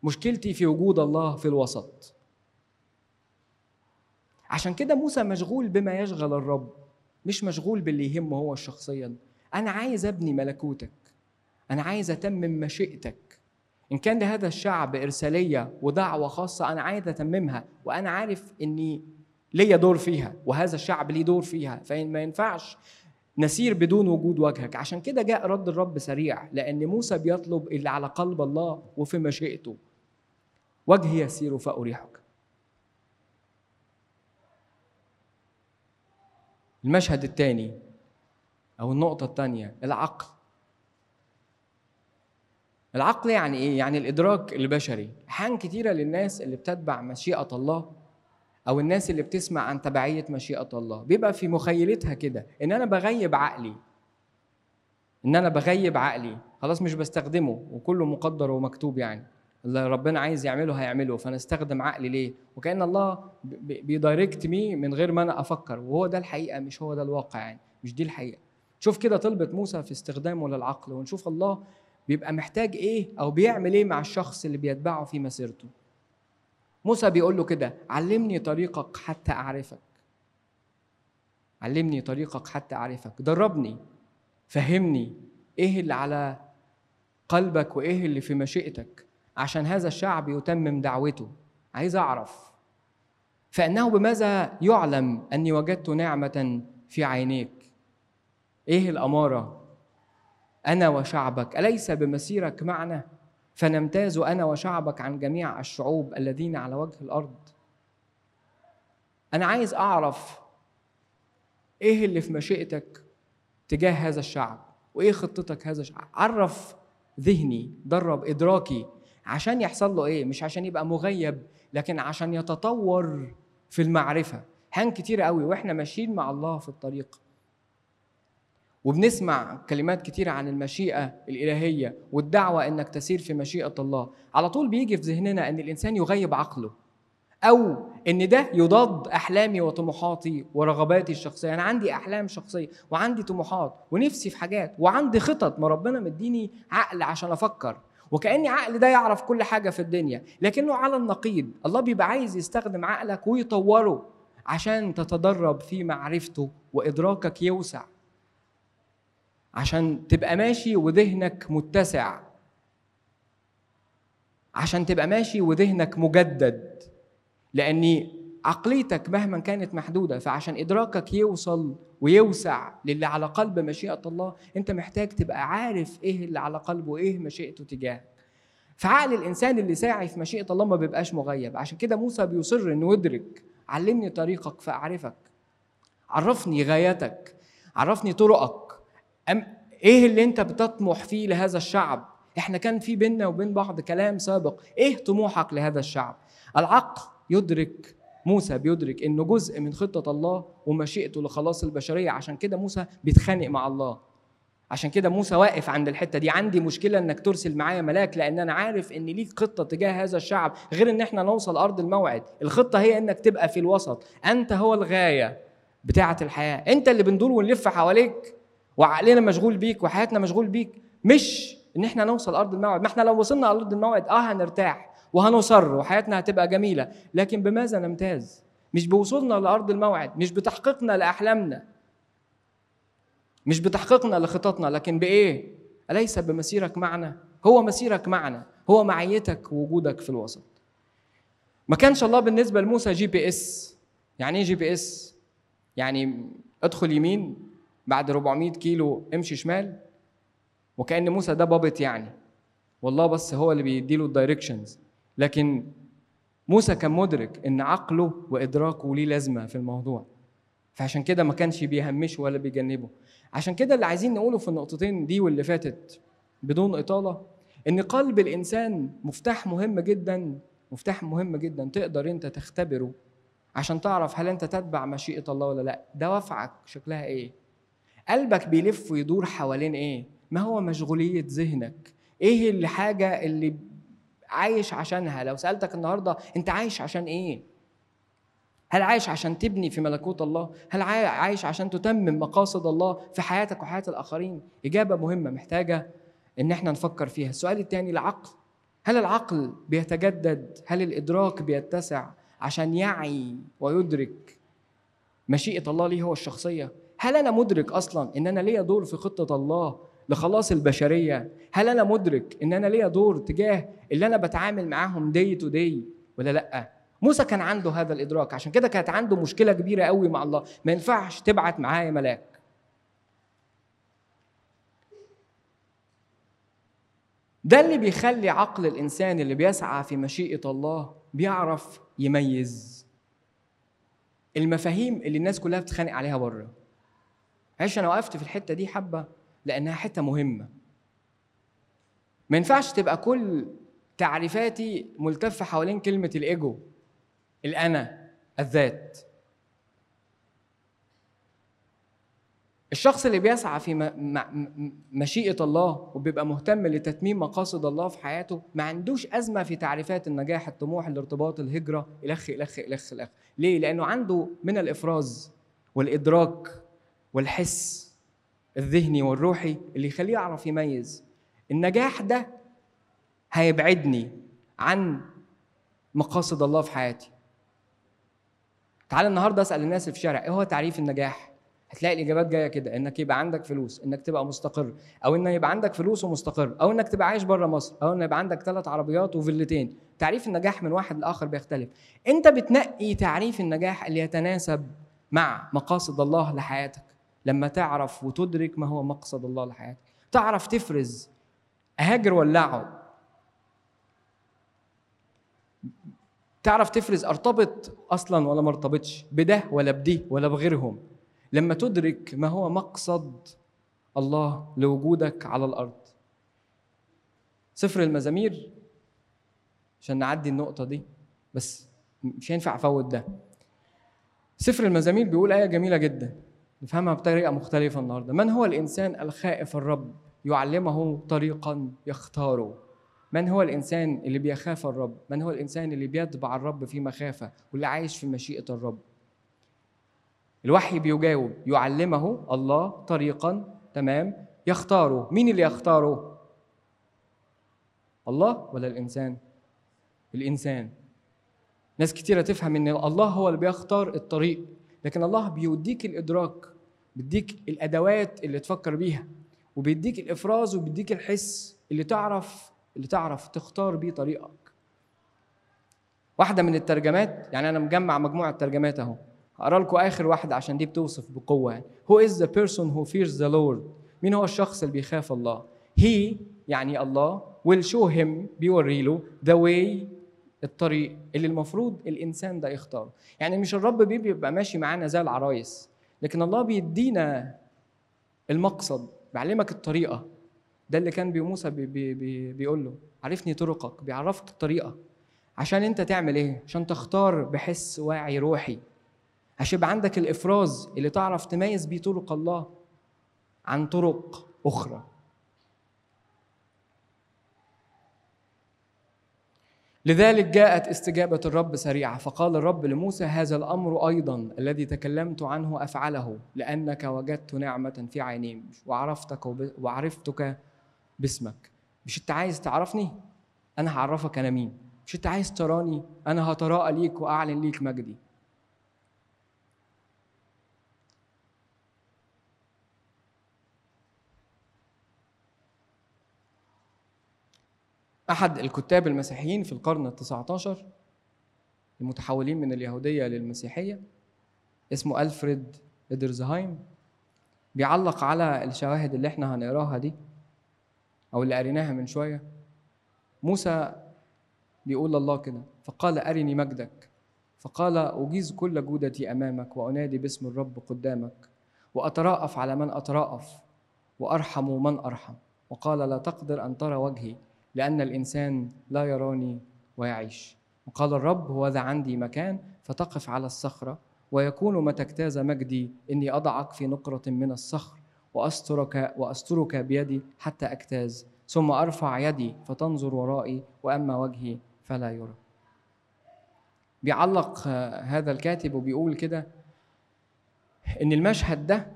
مشكلتي في وجود الله في الوسط. عشان كده موسى مشغول بما يشغل الرب مش مشغول باللي يهمه هو شخصيا. أنا عايز أبني ملكوتك. أنا عايز أتمم مشيئتك. إن كان لهذا الشعب إرسالية ودعوة خاصة أنا عايز أتممها. وأنا عارف إني ليا دور فيها وهذا الشعب ليه دور فيها. فإن ما ينفعش نسير بدون وجود وجهك. عشان كده جاء رد الرب سريع لأن موسى بيطلب اللي على قلب الله وفي مشيئته. وجهي يسير فأريحك. المشهد الثاني أو النقطة الثانية العقل. العقل يعني إيه؟ يعني الإدراك البشري. أحيان كتيرة للناس اللي بتتبع مشيئة الله أو الناس اللي بتسمع عن تبعية مشيئة الله. بيبقى في مخيلتها كده إن أنا بغيب عقلي. إن أنا بغيب عقلي. خلاص مش بستخدمه وكله مقدر ومكتوب يعني. اللي ربنا عايز يعمله هيعمله. فأنا أستخدم عقلي ليه؟ وكأن الله بي direct me من غير ما أنا أفكر. وهو ده الحقيقة مش هو ده الواقع يعني. مش دي الحقيقة. شوف كده طلبة موسى في استخدامه للعقل. ونشوف الله بيبقى محتاج إيه أو بيعمل إيه مع الشخص اللي بيتبعه في مسيرته. موسى بيقول له كده علمني طريقك حتى أعرفك. علمني طريقك حتى أعرفك. دربني فهمني إيه اللي على قلبك وإيه اللي في مشيئتك. عشان هذا الشعب يتمم دعوته. عايز أعرف. فإنه بماذا يعلم أني وجدت نعمة في عينيك؟ إيه الأمارة؟ أنا وشعبك. أليس بمسيرك معنا؟ فنمتاز أنا وشعبك عن جميع الشعوب الذين على وجه الأرض. أنا عايز أعرف إيه اللي في مشيئتك تجاه هذا الشعب؟ وإيه خطتك هذا الشعب عرف ذهني درب إدراكي عشان يحصل له إيه؟ مش عشان يبقى مغيب لكن عشان يتطور في المعرفة. حان كتير قوي وإحنا ماشيين مع الله في الطريق. وبنسمع كلمات كتيرة عن المشيئة الإلهية والدعوة إنك تسير في مشيئة الله. على طول بيجي في ذهننا إن الإنسان يغيب عقله أو إن ده يضاد أحلامي وطموحاتي ورغباتي الشخصية. أنا عندي أحلام شخصية وعندي طموحات ونفسي في حاجات وعندي خطط ما ربنا مديني عقل عشان أفكر. وكأني عقل ده يعرف كل حاجة في الدنيا لكنه على النقيض. الله بيبقى عايز يستخدم عقلك ويطوره عشان تتدرب في معرفته وإدراكك يوسع. عشان تبقى ماشي وذهنك متسع. عشان تبقى ماشي وذهنك مجدد. لأن عقليتك مهما كانت محدودة فعشان إدراكك يوصل ويوسع للي على قلب مشيئة الله أنت محتاج تبقى عارف إيه اللي على قلبه وإيه مشيئته تجاهك فعقل الإنسان اللي ساعي في مشيئة الله ما بيبقاش مغيب. عشان كده موسى بيصر إنه يدرك علمني طريقك فأعرفك. عرفني غايتك. عرفني طرقك. أم إيه اللي أنت بتطمح فيه لهذا الشعب؟ إحنا كان في بيننا وبين بعض كلام سابق. إيه طموحك لهذا الشعب؟ العقل يدرك موسى بيدرك إنه جزء من خطة الله ومشيئته لخلاص البشرية. عشان كده موسى بيتخانق مع الله. عشان كده موسى واقف عند الحتة دي. عندي مشكلة إنك ترسل معايا ملاك لأن أنا عارف إن ليك خطة تجاه هذا الشعب. غير إن إحنا نوصل أرض الموعد. الخطة هي إنك تبقى في الوسط. أنت هو الغاية بتاعة الحياة. أنت اللي بندور ونلف حواليك. وعقلنا مشغول بيك وحياتنا مشغول بيك مش إن إحنا نوصل أرض الموعد. ما إحنا لو وصلنا أرض الموعد آه هنرتاح وهنصر وحياتنا هتبقى جميلة. لكن بماذا نمتاز؟ مش بوصولنا لأرض الموعد مش بتحقيقنا لأحلامنا. مش بتحقيقنا لخططنا لكن بإيه؟ أليس بمسيرك معنا؟ هو مسيرك معنا هو معيتك ووجودك في الوسط. ما كانش الله بالنسبة لموسى GPS. يعني إيه GPS؟ يعني ادخل يمين بعد 400 كيلو امشي شمال وكأن موسى ده puppet يعني. والله بس هو اللي بيديله ال directions لكن موسى كان مدرك إن عقله وإدراكه ليه لازمة في الموضوع. فعشان كده ما كانش بيهمشه ولا بيجنبه. عشان كده اللي عايزين نقوله في النقطتين دي واللي فاتت بدون إطالة إن قلب الإنسان مفتاح مهم جدا مفتاح مهم جدا. تقدر أنت تختبره عشان تعرف هل أنت تتبع مشيئة الله ولا لأ. دوافعك شكلها إيه؟ قلبك بيلف ويدور حوالين إيه؟ ما هو مشغولية ذهنك؟ إيه الحاجة اللي عايش عشانها؟ لو سألتك النهارده أنت عايش عشان إيه؟ هل عايش عشان تبني في ملكوت الله؟ هل عايش عشان تتمم مقاصد الله في حياتك وحياة الآخرين؟ إجابة مهمة محتاجة إن إحنا نفكر فيها. السؤال الثاني العقل. هل العقل بيتجدد؟ هل الإدراك بيتسع عشان يعي ويدرك مشيئة الله ليه هو الشخصية؟ هل أنا مدرك أصلا إن أنا ليا دور في خطة الله لخلاص البشرية؟ هل أنا مدرك إن أنا ليا دور تجاه اللي أنا بتعامل معاهم دي تو دي ولا لأ؟ موسى كان عنده هذا الإدراك عشان كده كانت عنده مشكلة كبيرة قوي مع الله. ما ينفعش تبعت معايا ملاك. ده اللي بيخلي عقل الإنسان اللي بيسعى في مشيئة الله بيعرف يميز. المفاهيم اللي الناس كلها بتتخانق عليها بره. معلش أنا وقفت في الحتة دي حبة لأنها حتة مهمة. ما ينفعش تبقى كل تعريفاتي ملتفة حوالين كلمة الإيجو الأنا الذات. الشخص اللي بيسعى في مشيئة الله وبيبقى مهتم لتتميم مقاصد الله في حياته ما عندوش أزمة في تعريفات النجاح الطموح الارتباط الهجرة إلخ إلخ إلخ إلخ. ليه؟ لأنه عنده من الإفراز والإدراك والحس الذهني والروحي اللي يخليه يعرف يميز. النجاح ده هيبعدني عن مقاصد الله في حياتي. تعال النهارده أسأل الناس في الشارع إيه هو تعريف النجاح؟ هتلاقي الإجابات جاية كده إنك يبقى عندك فلوس إنك تبقى مستقر أو إن يبقى عندك فلوس ومستقر أو إنك تبقى عايش بره مصر أو إن يبقى عندك ثلاث عربيات وفيلتين. تعريف النجاح من واحد لآخر بيختلف. أنت بتنقي تعريف النجاح اللي يتناسب مع مقاصد الله لحياتك. لما تعرف وتدرك ما هو مقصد الله لحياتك. تعرف تفرز أهاجر ولا اقعد تعرف تفرز أرتبط أصلا ولا ما ارتبطش؟ بده ولا بدي ولا بغيرهم. لما تدرك ما هو مقصد الله لوجودك على الأرض. سفر المزامير عشان نعدي النقطة دي بس مش هينفع أفوت ده. سفر المزامير بيقول آية جميلة جدا. نفهمها بطريقة مختلفة النهارده. من هو الإنسان الخائف الرب؟ يعلمه طريقا يختاره. من هو الإنسان اللي بيخاف الرب؟ من هو الإنسان اللي بيتبع الرب في مخافة واللي عايش في مشيئة الرب؟ الوحي بيجاوب يعلمه الله طريقا تمام يختاره. مين اللي يختاره؟ الله ولا الإنسان؟ الإنسان. ناس كتيرة تفهم إن الله هو اللي بيختار الطريق لكن الله بيوديك الإدراك. بيديك الأدوات اللي تفكر بيها وبيديك الإفراز وبيديك الحس اللي تعرف اللي تعرف تختار بيه طريقك. واحدة من الترجمات يعني أنا مجمع مجموعة ترجمات أهو. هقرأ لكم آخر واحدة عشان دي بتوصف بقوة يعني. Who is the person who fears the Lord مين هو الشخص اللي بيخاف الله؟ He يعني الله. Will show him بيوري له the way الطريق اللي المفروض الإنسان ده يختاره. يعني مش الرب بيبقى ماشي معانا زي العرايس. لكن الله بيدينا المقصد بيعلمك الطريقة. ده اللي كان بموسى بي بي بي بيقول له عرفني طرقك بيعرفك الطريقة. عشان انت تعمل إيه؟ عشان تختار بحس واعي روحي. عشان يبقى عندك الإفراز اللي تعرف تميز بيه طرق الله عن طرق أخرى. لذلك جاءت استجابة الرب سريعة فقال الرب لموسى هذا الأمر أيضا الذي تكلمت عنه أفعله لأنك وجدت نعمة في عيني وعرفتك. وعرفتك باسمك. مش أنت عايز تعرفني؟ أنا هعرفك أنا مين. مش أنت عايز تراني؟ أنا هتراءى ليك وأعلن ليك مجدي. أحد الكتاب المسيحيين في القرن التسعة عشر المتحولين من اليهودية للمسيحية اسمه ألفريد إدرزهايم بيعلق على الشواهد اللي إحنا هنقراها دي أو اللي قريناها من شوية. موسى بيقول الله كده فقال أرني مجدك فقال أجيز كل جودتي أمامك وأنادي باسم الرب قدامك وأتراءف على من أتراءف وأرحم من أرحم وقال لا تقدر أن ترى وجهي. لأن الإنسان لا يراني ويعيش. وقال الرب هو ذا عندي مكان فتقف على الصخرة ويكون متى اجتاز مجدي إني أضعك في نقرة من الصخر وأسترك وأسترك بيدي حتى أجتاز ثم أرفع يدي فتنظر ورائي وأما وجهي فلا يرى. بيعلق هذا الكاتب وبيقول كده إن المشهد ده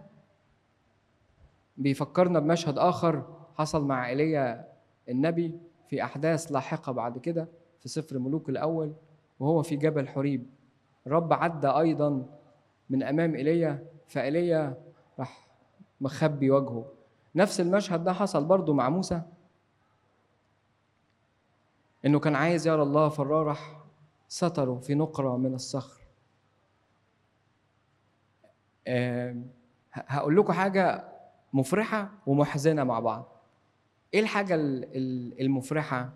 بيفكرنا بمشهد آخر حصل مع إيليا النبي في أحداث لاحقة بعد كده في سفر ملوك الأول وهو في جبل حريب. الرب عدى أيضا من أمام إيليا فإيليا راح مخبي وجهه. نفس المشهد ده حصل برضه مع موسى إنه كان عايز يرى الله فالله راح ستره في نقرة من الصخر. هقول لكم حاجة مفرحة ومحزنة مع بعض. إيه الحاجة المفرحة؟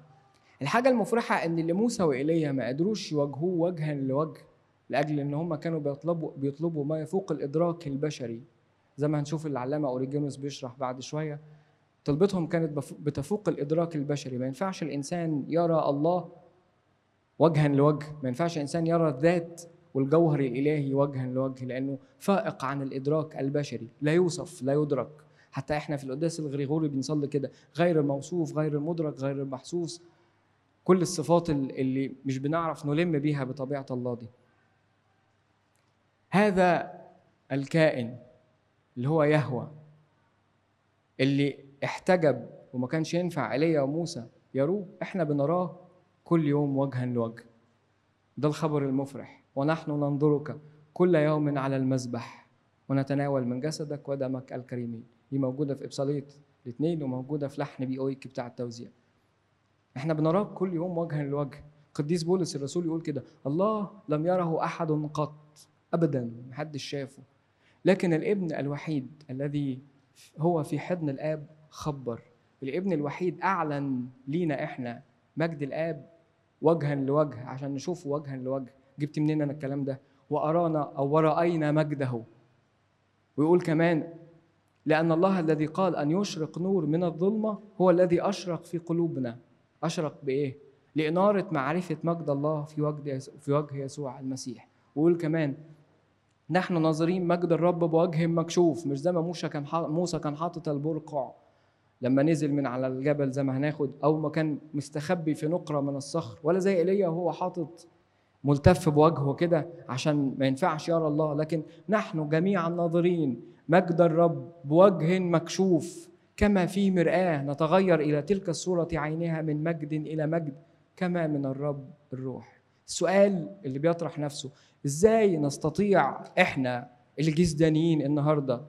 الحاجة المفرحة إن اللي موسى وإيليا ما قدروش يواجهوه وجها لوجه لأجل إن هم كانوا بيطلبوا بيطلبوا ما يفوق الإدراك البشري. زي ما هنشوف العلامة أوريجينوس بيشرح بعد شوية طلبتهم كانت بتفوق الإدراك البشري. ما ينفعش الإنسان يرى الله وجها لوجه ما ينفعش الإنسان يرى الذات والجوهر الإلهي وجها لوجه لأنه فائق عن الإدراك البشري. لا يوصف لا يدرك. حتى إحنا في القداس الغريغوري بنصلي كده غير الموصوف غير المدرك غير المحسوس كل الصفات اللي مش بنعرف نلم بيها بطبيعة الله دي. هذا الكائن اللي هو يهوى اللي احتجب وما كانش ينفع ايليا وموسى يروه إحنا بنراه كل يوم وجها لوجه. ده الخبر المفرح. ونحن ننظرك كل يوم على المذبح ونتناول من جسدك ودمك الكريمين. دي موجودة في إبصالية الاثنين وموجودة في لحن بي أويك بتاع التوزيع. إحنا بنراه كل يوم وجها لوجه. قديس بولس الرسول يقول كده الله لم يره أحد قط أبدا محدش شافه. لكن الابن الوحيد الذي هو في حضن الآب خبر. الابن الوحيد أعلن لينا إحنا مجد الآب وجها لوجه عشان نشوفه وجها لوجه. جبت منين أنا الكلام ده؟ وأرانا أو ورأينا مجده. ويقول كمان لأن الله الذي قال أن يشرق نور من الظلمة هو الذي أشرق في قلوبنا. أشرق بإيه؟ لإنارة معرفة مجد الله في وجه في وجه يسوع المسيح. ويقول كمان نحن ناظرين مجد الرب بوجه مكشوف مش زي ما موسى كان موسى كان حاطط البرقع. لما نزل من على الجبل زي ما هناخد أو ما كان مستخبي في نقرة من الصخر ولا زي إيليا وهو حاطط ملتف بوجهه كده عشان ما ينفعش يرى الله. لكن نحن جميعا ناظرين مجد الرب بوجه مكشوف كما في مرآة نتغير إلى تلك الصورة عينها من مجد إلى مجد كما من الرب الروح. السؤال اللي بيطرح نفسه إزاي نستطيع إحنا الجسدانيين النهارده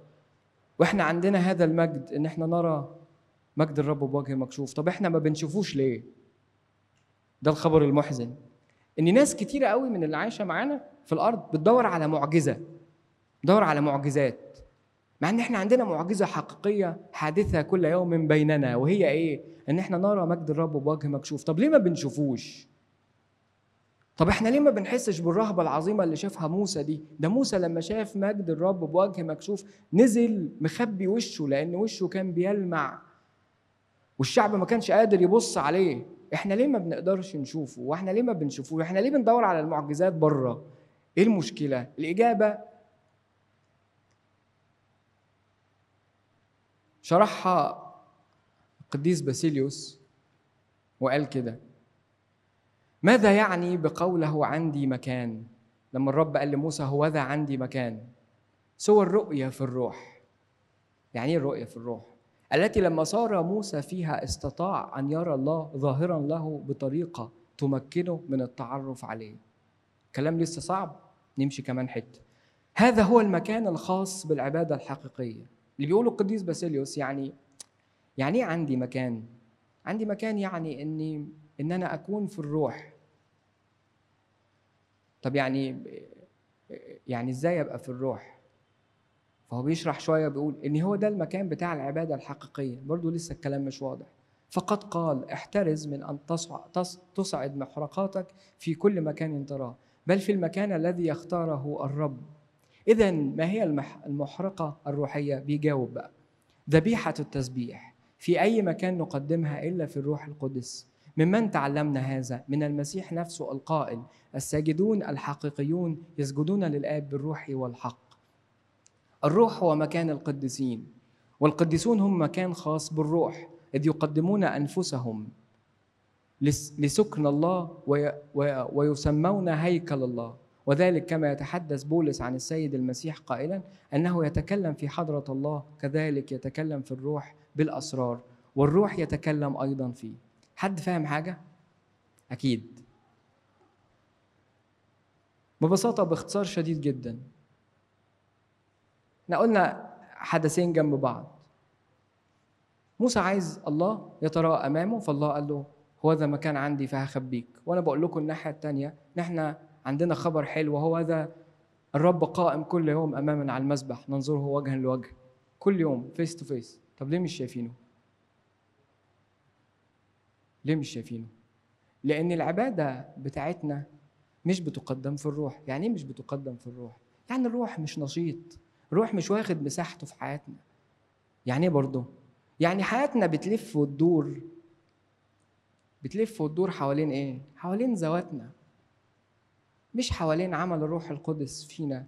وإحنا عندنا هذا المجد إن إحنا نرى مجد الرب بوجه مكشوف؟ طب إحنا ما بنشوفوش ليه؟ ده الخبر المحزن. إن ناس كتيرة قوي من اللي عايشة معانا في الأرض بتدور على معجزة بتدور على معجزات. مع إن إحنا عندنا معجزة حقيقية حادثة كل يوم بيننا وهي إيه؟ إن إحنا نرى مجد الرب بوجه مكشوف. طب ليه ما بنشوفوش؟ طب إحنا ليه ما بنحسش بالرهبة العظيمة اللي شافها موسى دي؟ ده موسى لما شاف مجد الرب بوجه مكشوف نزل مخبي وشه لأن وشه كان بيلمع والشعب ما كانش قادر يبص عليه. إحنا ليه ما بنقدرش نشوفه؟ وإحنا ليه ما بنشوفوه؟ إحنا ليه بندور على المعجزات بره؟ إيه المشكلة؟ الإجابة شرحها القديس باسيليوس وقال كده. ماذا يعني بقوله عندي مكان؟ لما الرب قال لموسى هو ذا عندي مكان سوى الرؤية في الروح. يعني إيه الرؤية في الروح؟ التي لما صار موسى فيها استطاع أن يرى الله ظاهرا له بطريقة تمكنه من التعرف عليه. كلام لسه صعب نمشي كمان حتة. هذا هو المكان الخاص بالعبادة الحقيقية. اللي بيقوله القديس باسيليوس يعني يعني إيه عندي مكان؟ عندي مكان يعني إني إن أنا أكون في الروح. طب يعني يعني إزاي أبقى في الروح؟ فهو بيشرح شوية بيقول إن هو ده المكان بتاع العبادة الحقيقية. برضو لسه الكلام مش واضح. فقد قال احترز من أن تصعد محرقاتك في كل مكان تراه. بل في المكان الذي يختاره الرب. اذا ما هي المحرقة الروحية؟ بيجاوب بقى. ذبيحة التسبيح. في أي مكان نقدمها إلا في الروح القدس. ممن تعلمنا هذا؟ من المسيح نفسه القائل الساجدون الحقيقيون يسجدون للآب بالروح والحق. الروح هو مكان القديسين والقديسون هم مكان خاص بالروح إذ يقدمون أنفسهم لسكن الله ويسمون هيكل الله. وذلك كما يتحدث بولس عن السيد المسيح قائلا أنه يتكلم في حضرة الله كذلك يتكلم في الروح بالأسرار والروح يتكلم أيضا فيه. حد فاهم حاجة؟ أكيد. ببساطة باختصار شديد جدا. إحنا قلنا حدثين جنب بعض. موسى عايز الله يتراءى أمامه فالله قال له هو ذا مكان عندي فهخبيك. وأنا بقول لكم الناحية الثانية ان إحنا عندنا خبر حلو وهو ذا الرب قائم كل يوم أمامنا على المسبح ننظره وجها لوجه كل يوم face to face طب ليه مش شايفينه؟ ليه مش شايفينه؟ لأن العبادة بتاعتنا مش بتقدم في الروح. يعني إيه مش بتقدم في الروح؟ يعني الروح مش نشيط الروح مش واخد مساحته في حياتنا. يعني إيه برضه؟ يعني حياتنا بتلف وتدور بتلف وتدور حوالين إيه؟ حوالين ذواتنا. مش حوالين عمل الروح القدس فينا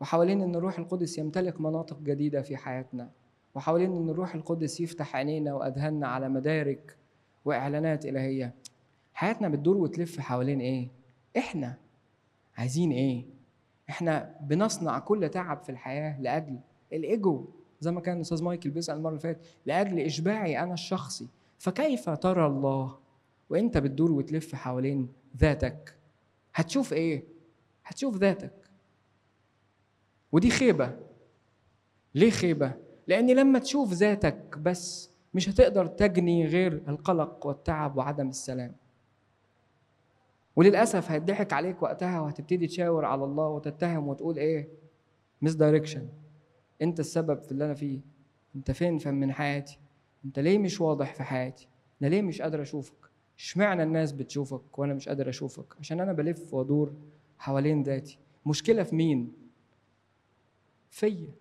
وحوالين إن الروح القدس يمتلك مناطق جديدة في حياتنا وحوالين إن الروح القدس يفتح عينينا وأذهاننا على مدارك وإعلانات إلهية. حياتنا بتدور وتلف حوالين إيه؟ إحنا. عايزين إيه؟ إحنا بنصنع كل تعب في الحياة لأجل الإيجو زي ما كان الأستاذ مايكل بيسأل المرة اللي فاتت لأجل إشباعي أنا الشخصي. فكيف ترى الله؟ وإنت بتدور وتلف حوالين ذاتك. هتشوف إيه؟ هتشوف ذاتك. ودي خيبة. ليه خيبة؟ لأن لما تشوف ذاتك بس مش هتقدر تجني غير القلق والتعب وعدم السلام. وللأسف هيضحك عليك وقتها وهتبتدي تشاور على الله وتتهم وتقول إيه؟ misdirection أنت السبب في اللي أنا فيه. أنت فين فين من حياتي؟ أنت ليه مش واضح في حياتي؟ أنا ليه مش قادر أشوفك؟ اشمعنى الناس بتشوفك وأنا مش قادر اشوفك؟ عشان أنا بلف وادور حوالين ذاتي. مشكلة في مين؟ فيا.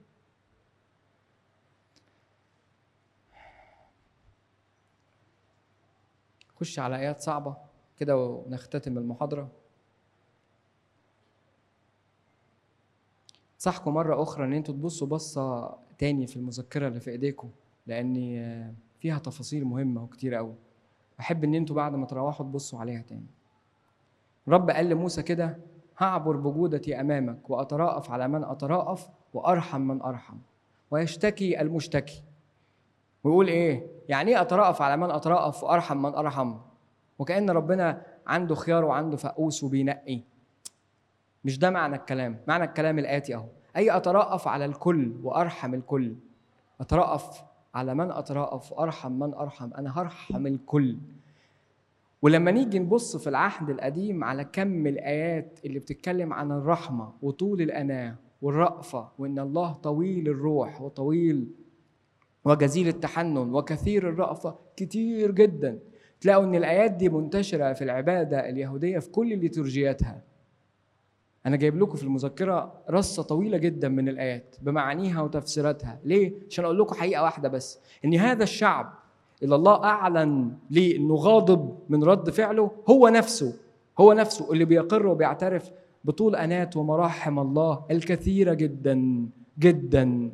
خش على آيات صعبة كده ونختتم المحاضرة. انصحكم مرة أخرى إن أنتوا تبصوا بصة تاني في المذكرة اللي في إيديكم لأن فيها تفاصيل مهمة وكتير قوي أحب إن أنتوا بعد ما تروحوا تبصوا عليها تاني. رب قال لموسى كده هعبر بجودتي أمامك واتراءف على من اتراءف وأرحم من أرحم. ويشتكي المشتكي. ويقول إيه؟ يعني إيه اتراءف على من اتراءف وأرحم من أرحم؟ وكأن ربنا عنده خيار وعنده فقوس وبينقي. مش ده معنى الكلام؟ معنى الكلام الآتي أهو. أي اتراءف على الكل وأرحم الكل. اتراءف على من اتراءف وارحم من أرحم أنا هرحم الكل. ولما نيجي نبص في العهد القديم على كم الآيات اللي بتتكلم عن الرحمة وطول الأناة والرأفة وإن الله طويل الروح وطويل وجزيل التحنن وكثير الرأفة كتير جدا. تلاقوا إن الآيات دي منتشرة في العبادة اليهودية في كل ليتورجياتها أنا جايب لكم في المذكرة رصة طويلة جدا من الآيات بمعانيها وتفسيراتها. ليه؟ عشان أقول لكم حقيقة واحدة بس إن هذا الشعب اللي الله أعلن ليه إنه غاضب من رد فعله هو نفسه هو نفسه اللي بيقر وبيعترف بطول آنات ومراحم الله الكثيرة جدا جدا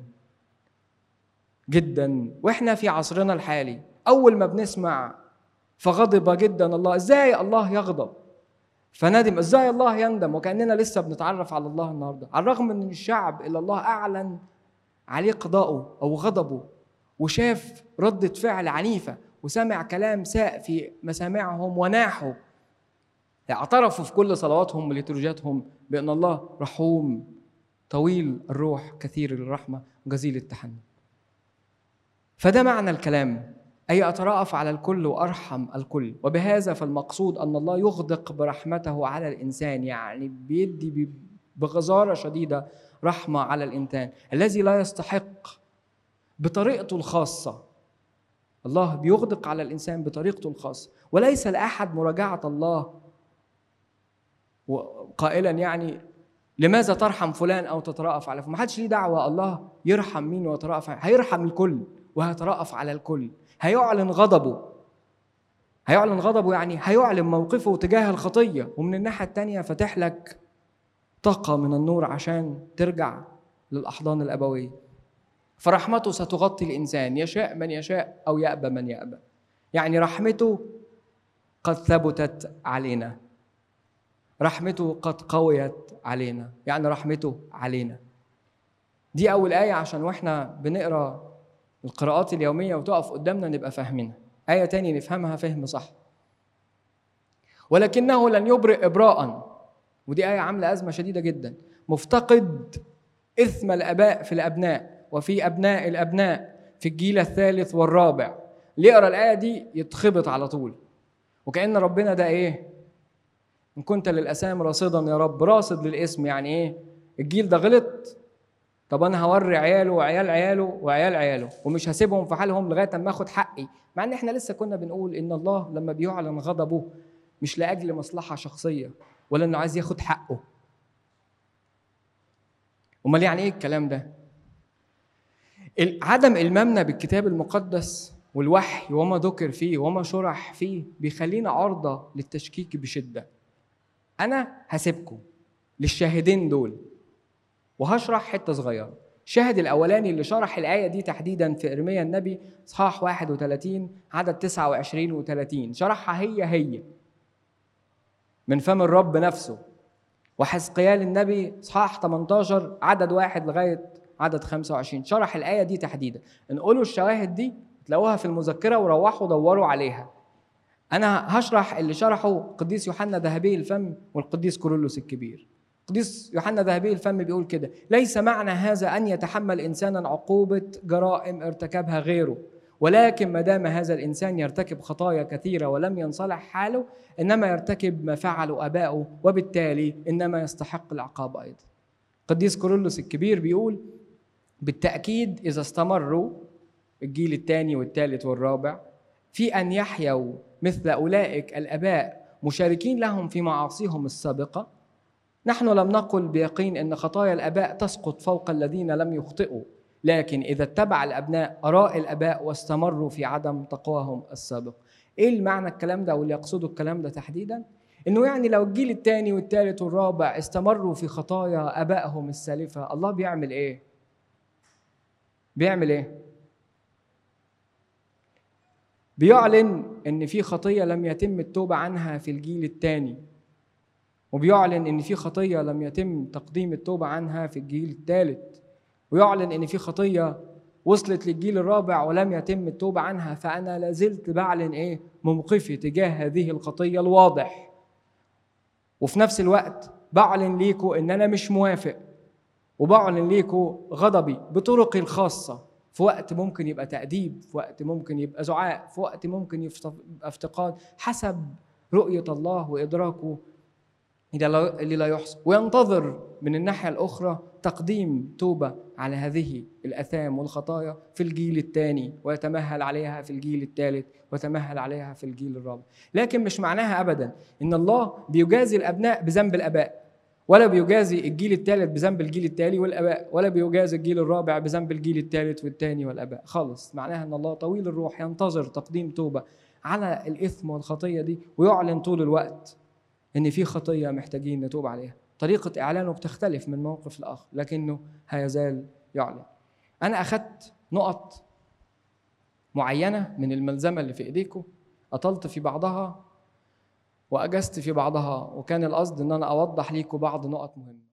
جدا. وإحنا في عصرنا الحالي أول ما بنسمع فغضب جدا الله إزاي الله يغضب؟ فندم إزاي الله يندم وكأننا لسه بنتعرف على الله النهارده؟ على الرغم إن الشعب اللي الله أعلن عليه قضاءه أو غضبه وشاف ردة فعل عنيفة وسمع كلام ساء في مسامعهم وناحوا اعترفوا في كل صلواتهم وليتورجياتهم بأن الله رحوم طويل الروح كثير الرحمة وجزيل التحنن فده معنى الكلام. أي أتراءف على الكل وأرحم الكل. وبهذا فالمقصود أن الله يغدق برحمته على الإنسان يعني بيدي بغزارة شديدة رحمة على الإنسان الذي لا يستحق بطريقته الخاصة. الله بيغدق على الإنسان بطريقته الخاصة. وليس لأحد مراجعة الله قائلا يعني لماذا ترحم فلان أو تترأف على فلان ما حدش ليه دعوة. الله يرحم مين ويترأف هيرحم الكل وهيترأف على الكل. هيعلن غضبه. هيعلن غضبه يعني هيعلن موقفه تجاه الخطية. ومن الناحية التانية فاتح لك طاقة من النور عشان ترجع للأحضان الأبوية. فرحمته ستغطي الإنسان. يشاء من يشاء أو يأبى من يأبى. يعني رحمته قد ثبتت علينا. رحمته قد قويت علينا. يعني رحمته علينا. دي أول آية عشان وإحنا بنقرأ القراءات اليومية وتقف قدامنا نبقى فاهمينها. آية تاني نفهمها فهم صح. ولكنه لن يبرئ إبراء. ودي آية عاملة أزمة شديدة جدا. مفتقد إثم الآباء في الأبناء وفي أبناء الأبناء في الجيل الثالث والرابع. اللي يقرا الآية دي يتخبط على طول. وكأن ربنا ده إيه؟ إن كنت للأسام راصدا يا رب. راصد للإسم يعني إيه؟ الجيل ده غلط. طب أنا هوري عياله وعيال عياله وعيال عياله ومش هسيبهم في حالهم لغاية أما آخد حقي. مع إن إحنا لسه كنا بنقول إن الله لما بيعلن غضبه مش لأجل مصلحة شخصية ولا إنه عايز ياخد حقه. أمال يعني إيه الكلام ده؟ عدم المامنا بالكتاب المقدس والوحي وما ذكر فيه وما شرح فيه بيخلينا عرضة للتشكيك بشدة. أنا هسيبكم للشاهدين دول. وهشرح حتة صغيرة. الشاهد الأولاني اللي شرح الآية دي تحديدا في إرميا النبي إصحاح 31 عدد 29 و 30 شرحها هي هي. من فم الرب نفسه. وحزقيال النبي إصحاح 18 عدد واحد لغاية عدد 25 شرح الآية دي تحديدا. انقلوا الشواهد دي تلاقوها في المذكرة وروحوا دوروا عليها. أنا هشرح اللي شرحه قديس يوحنا ذهبي الفم والقديس كورولوس الكبير. قديس يوحنا ذهبي الفم بيقول كده ليس معنى هذا أن يتحمل إنسانا عقوبة جرائم ارتكبها غيره ولكن ما دام هذا الإنسان يرتكب خطايا كثيرة ولم ينصلح حاله إنما يرتكب ما فعله آباؤه وبالتالي إنما يستحق العقاب أيضا. قديس كورولوس الكبير بيقول بالتأكيد إذا استمروا الجيل الثاني والثالث والرابع في أن يحيوا مثل أولئك الآباء مشاركين لهم في معاصيهم السابقة نحن لم نقل بيقين إن خطايا الآباء تسقط فوق الذين لم يخطئوا لكن إذا اتبع الأبناء آراء الآباء واستمروا في عدم تقواهم السابق. إيه المعنى الكلام ده واللي يقصده الكلام ده تحديدا؟ إنه يعني لو الجيل الثاني والثالث والرابع استمروا في خطايا آبائهم السالفة الله بيعمل إيه؟ بيعمل إيه؟ بيعلن إن في خطية لم يتم التوبة عنها في الجيل الثاني وبيعلن إن في خطية لم يتم تقديم التوبة عنها في الجيل الثالث. ويعلن إن في خطية وصلت للجيل الرابع ولم يتم التوبة عنها فأنا لازلت بعلن إيه؟ موقفي تجاه هذه الخطية الواضح. وفي نفس الوقت بعلن ليكم إن أنا مش موافق وبعلن ليكم غضبي بطرقي الخاصة. في وقت ممكن يبقى تأديب في وقت ممكن يبقى زعاء في وقت ممكن يبقى افتقاد حسب رؤية الله وإدراكه اللي لا يحصى وينتظر من الناحية الأخرى تقديم توبة على هذه الأثام والخطايا في الجيل الثاني ويتمهل عليها في الجيل الثالث ويتمهل عليها في الجيل الرابع. لكن مش معناها أبدا إن الله بيجازي الأبناء بذنب الآباء ولا بيجازي الجيل الثالث بذنب الجيل التالي والآباء ولا بيجازي الجيل الرابع بذنب الجيل الثالث والثاني والآباء. خالص معناها إن الله طويل الروح ينتظر تقديم توبة على الإثم والخطية دي ويعلن طول الوقت. إن في خطية محتاجين نتوب عليها. طريقة إعلانه بتختلف من موقف لآخر لكنه هيزال يعلن. أنا أخذت نقط معينة من الملزمة اللي في ايديكم اطلت في بعضها وأجزت في بعضها وكان القصد إن أنا أوضح ليكم بعض نقط مهمة.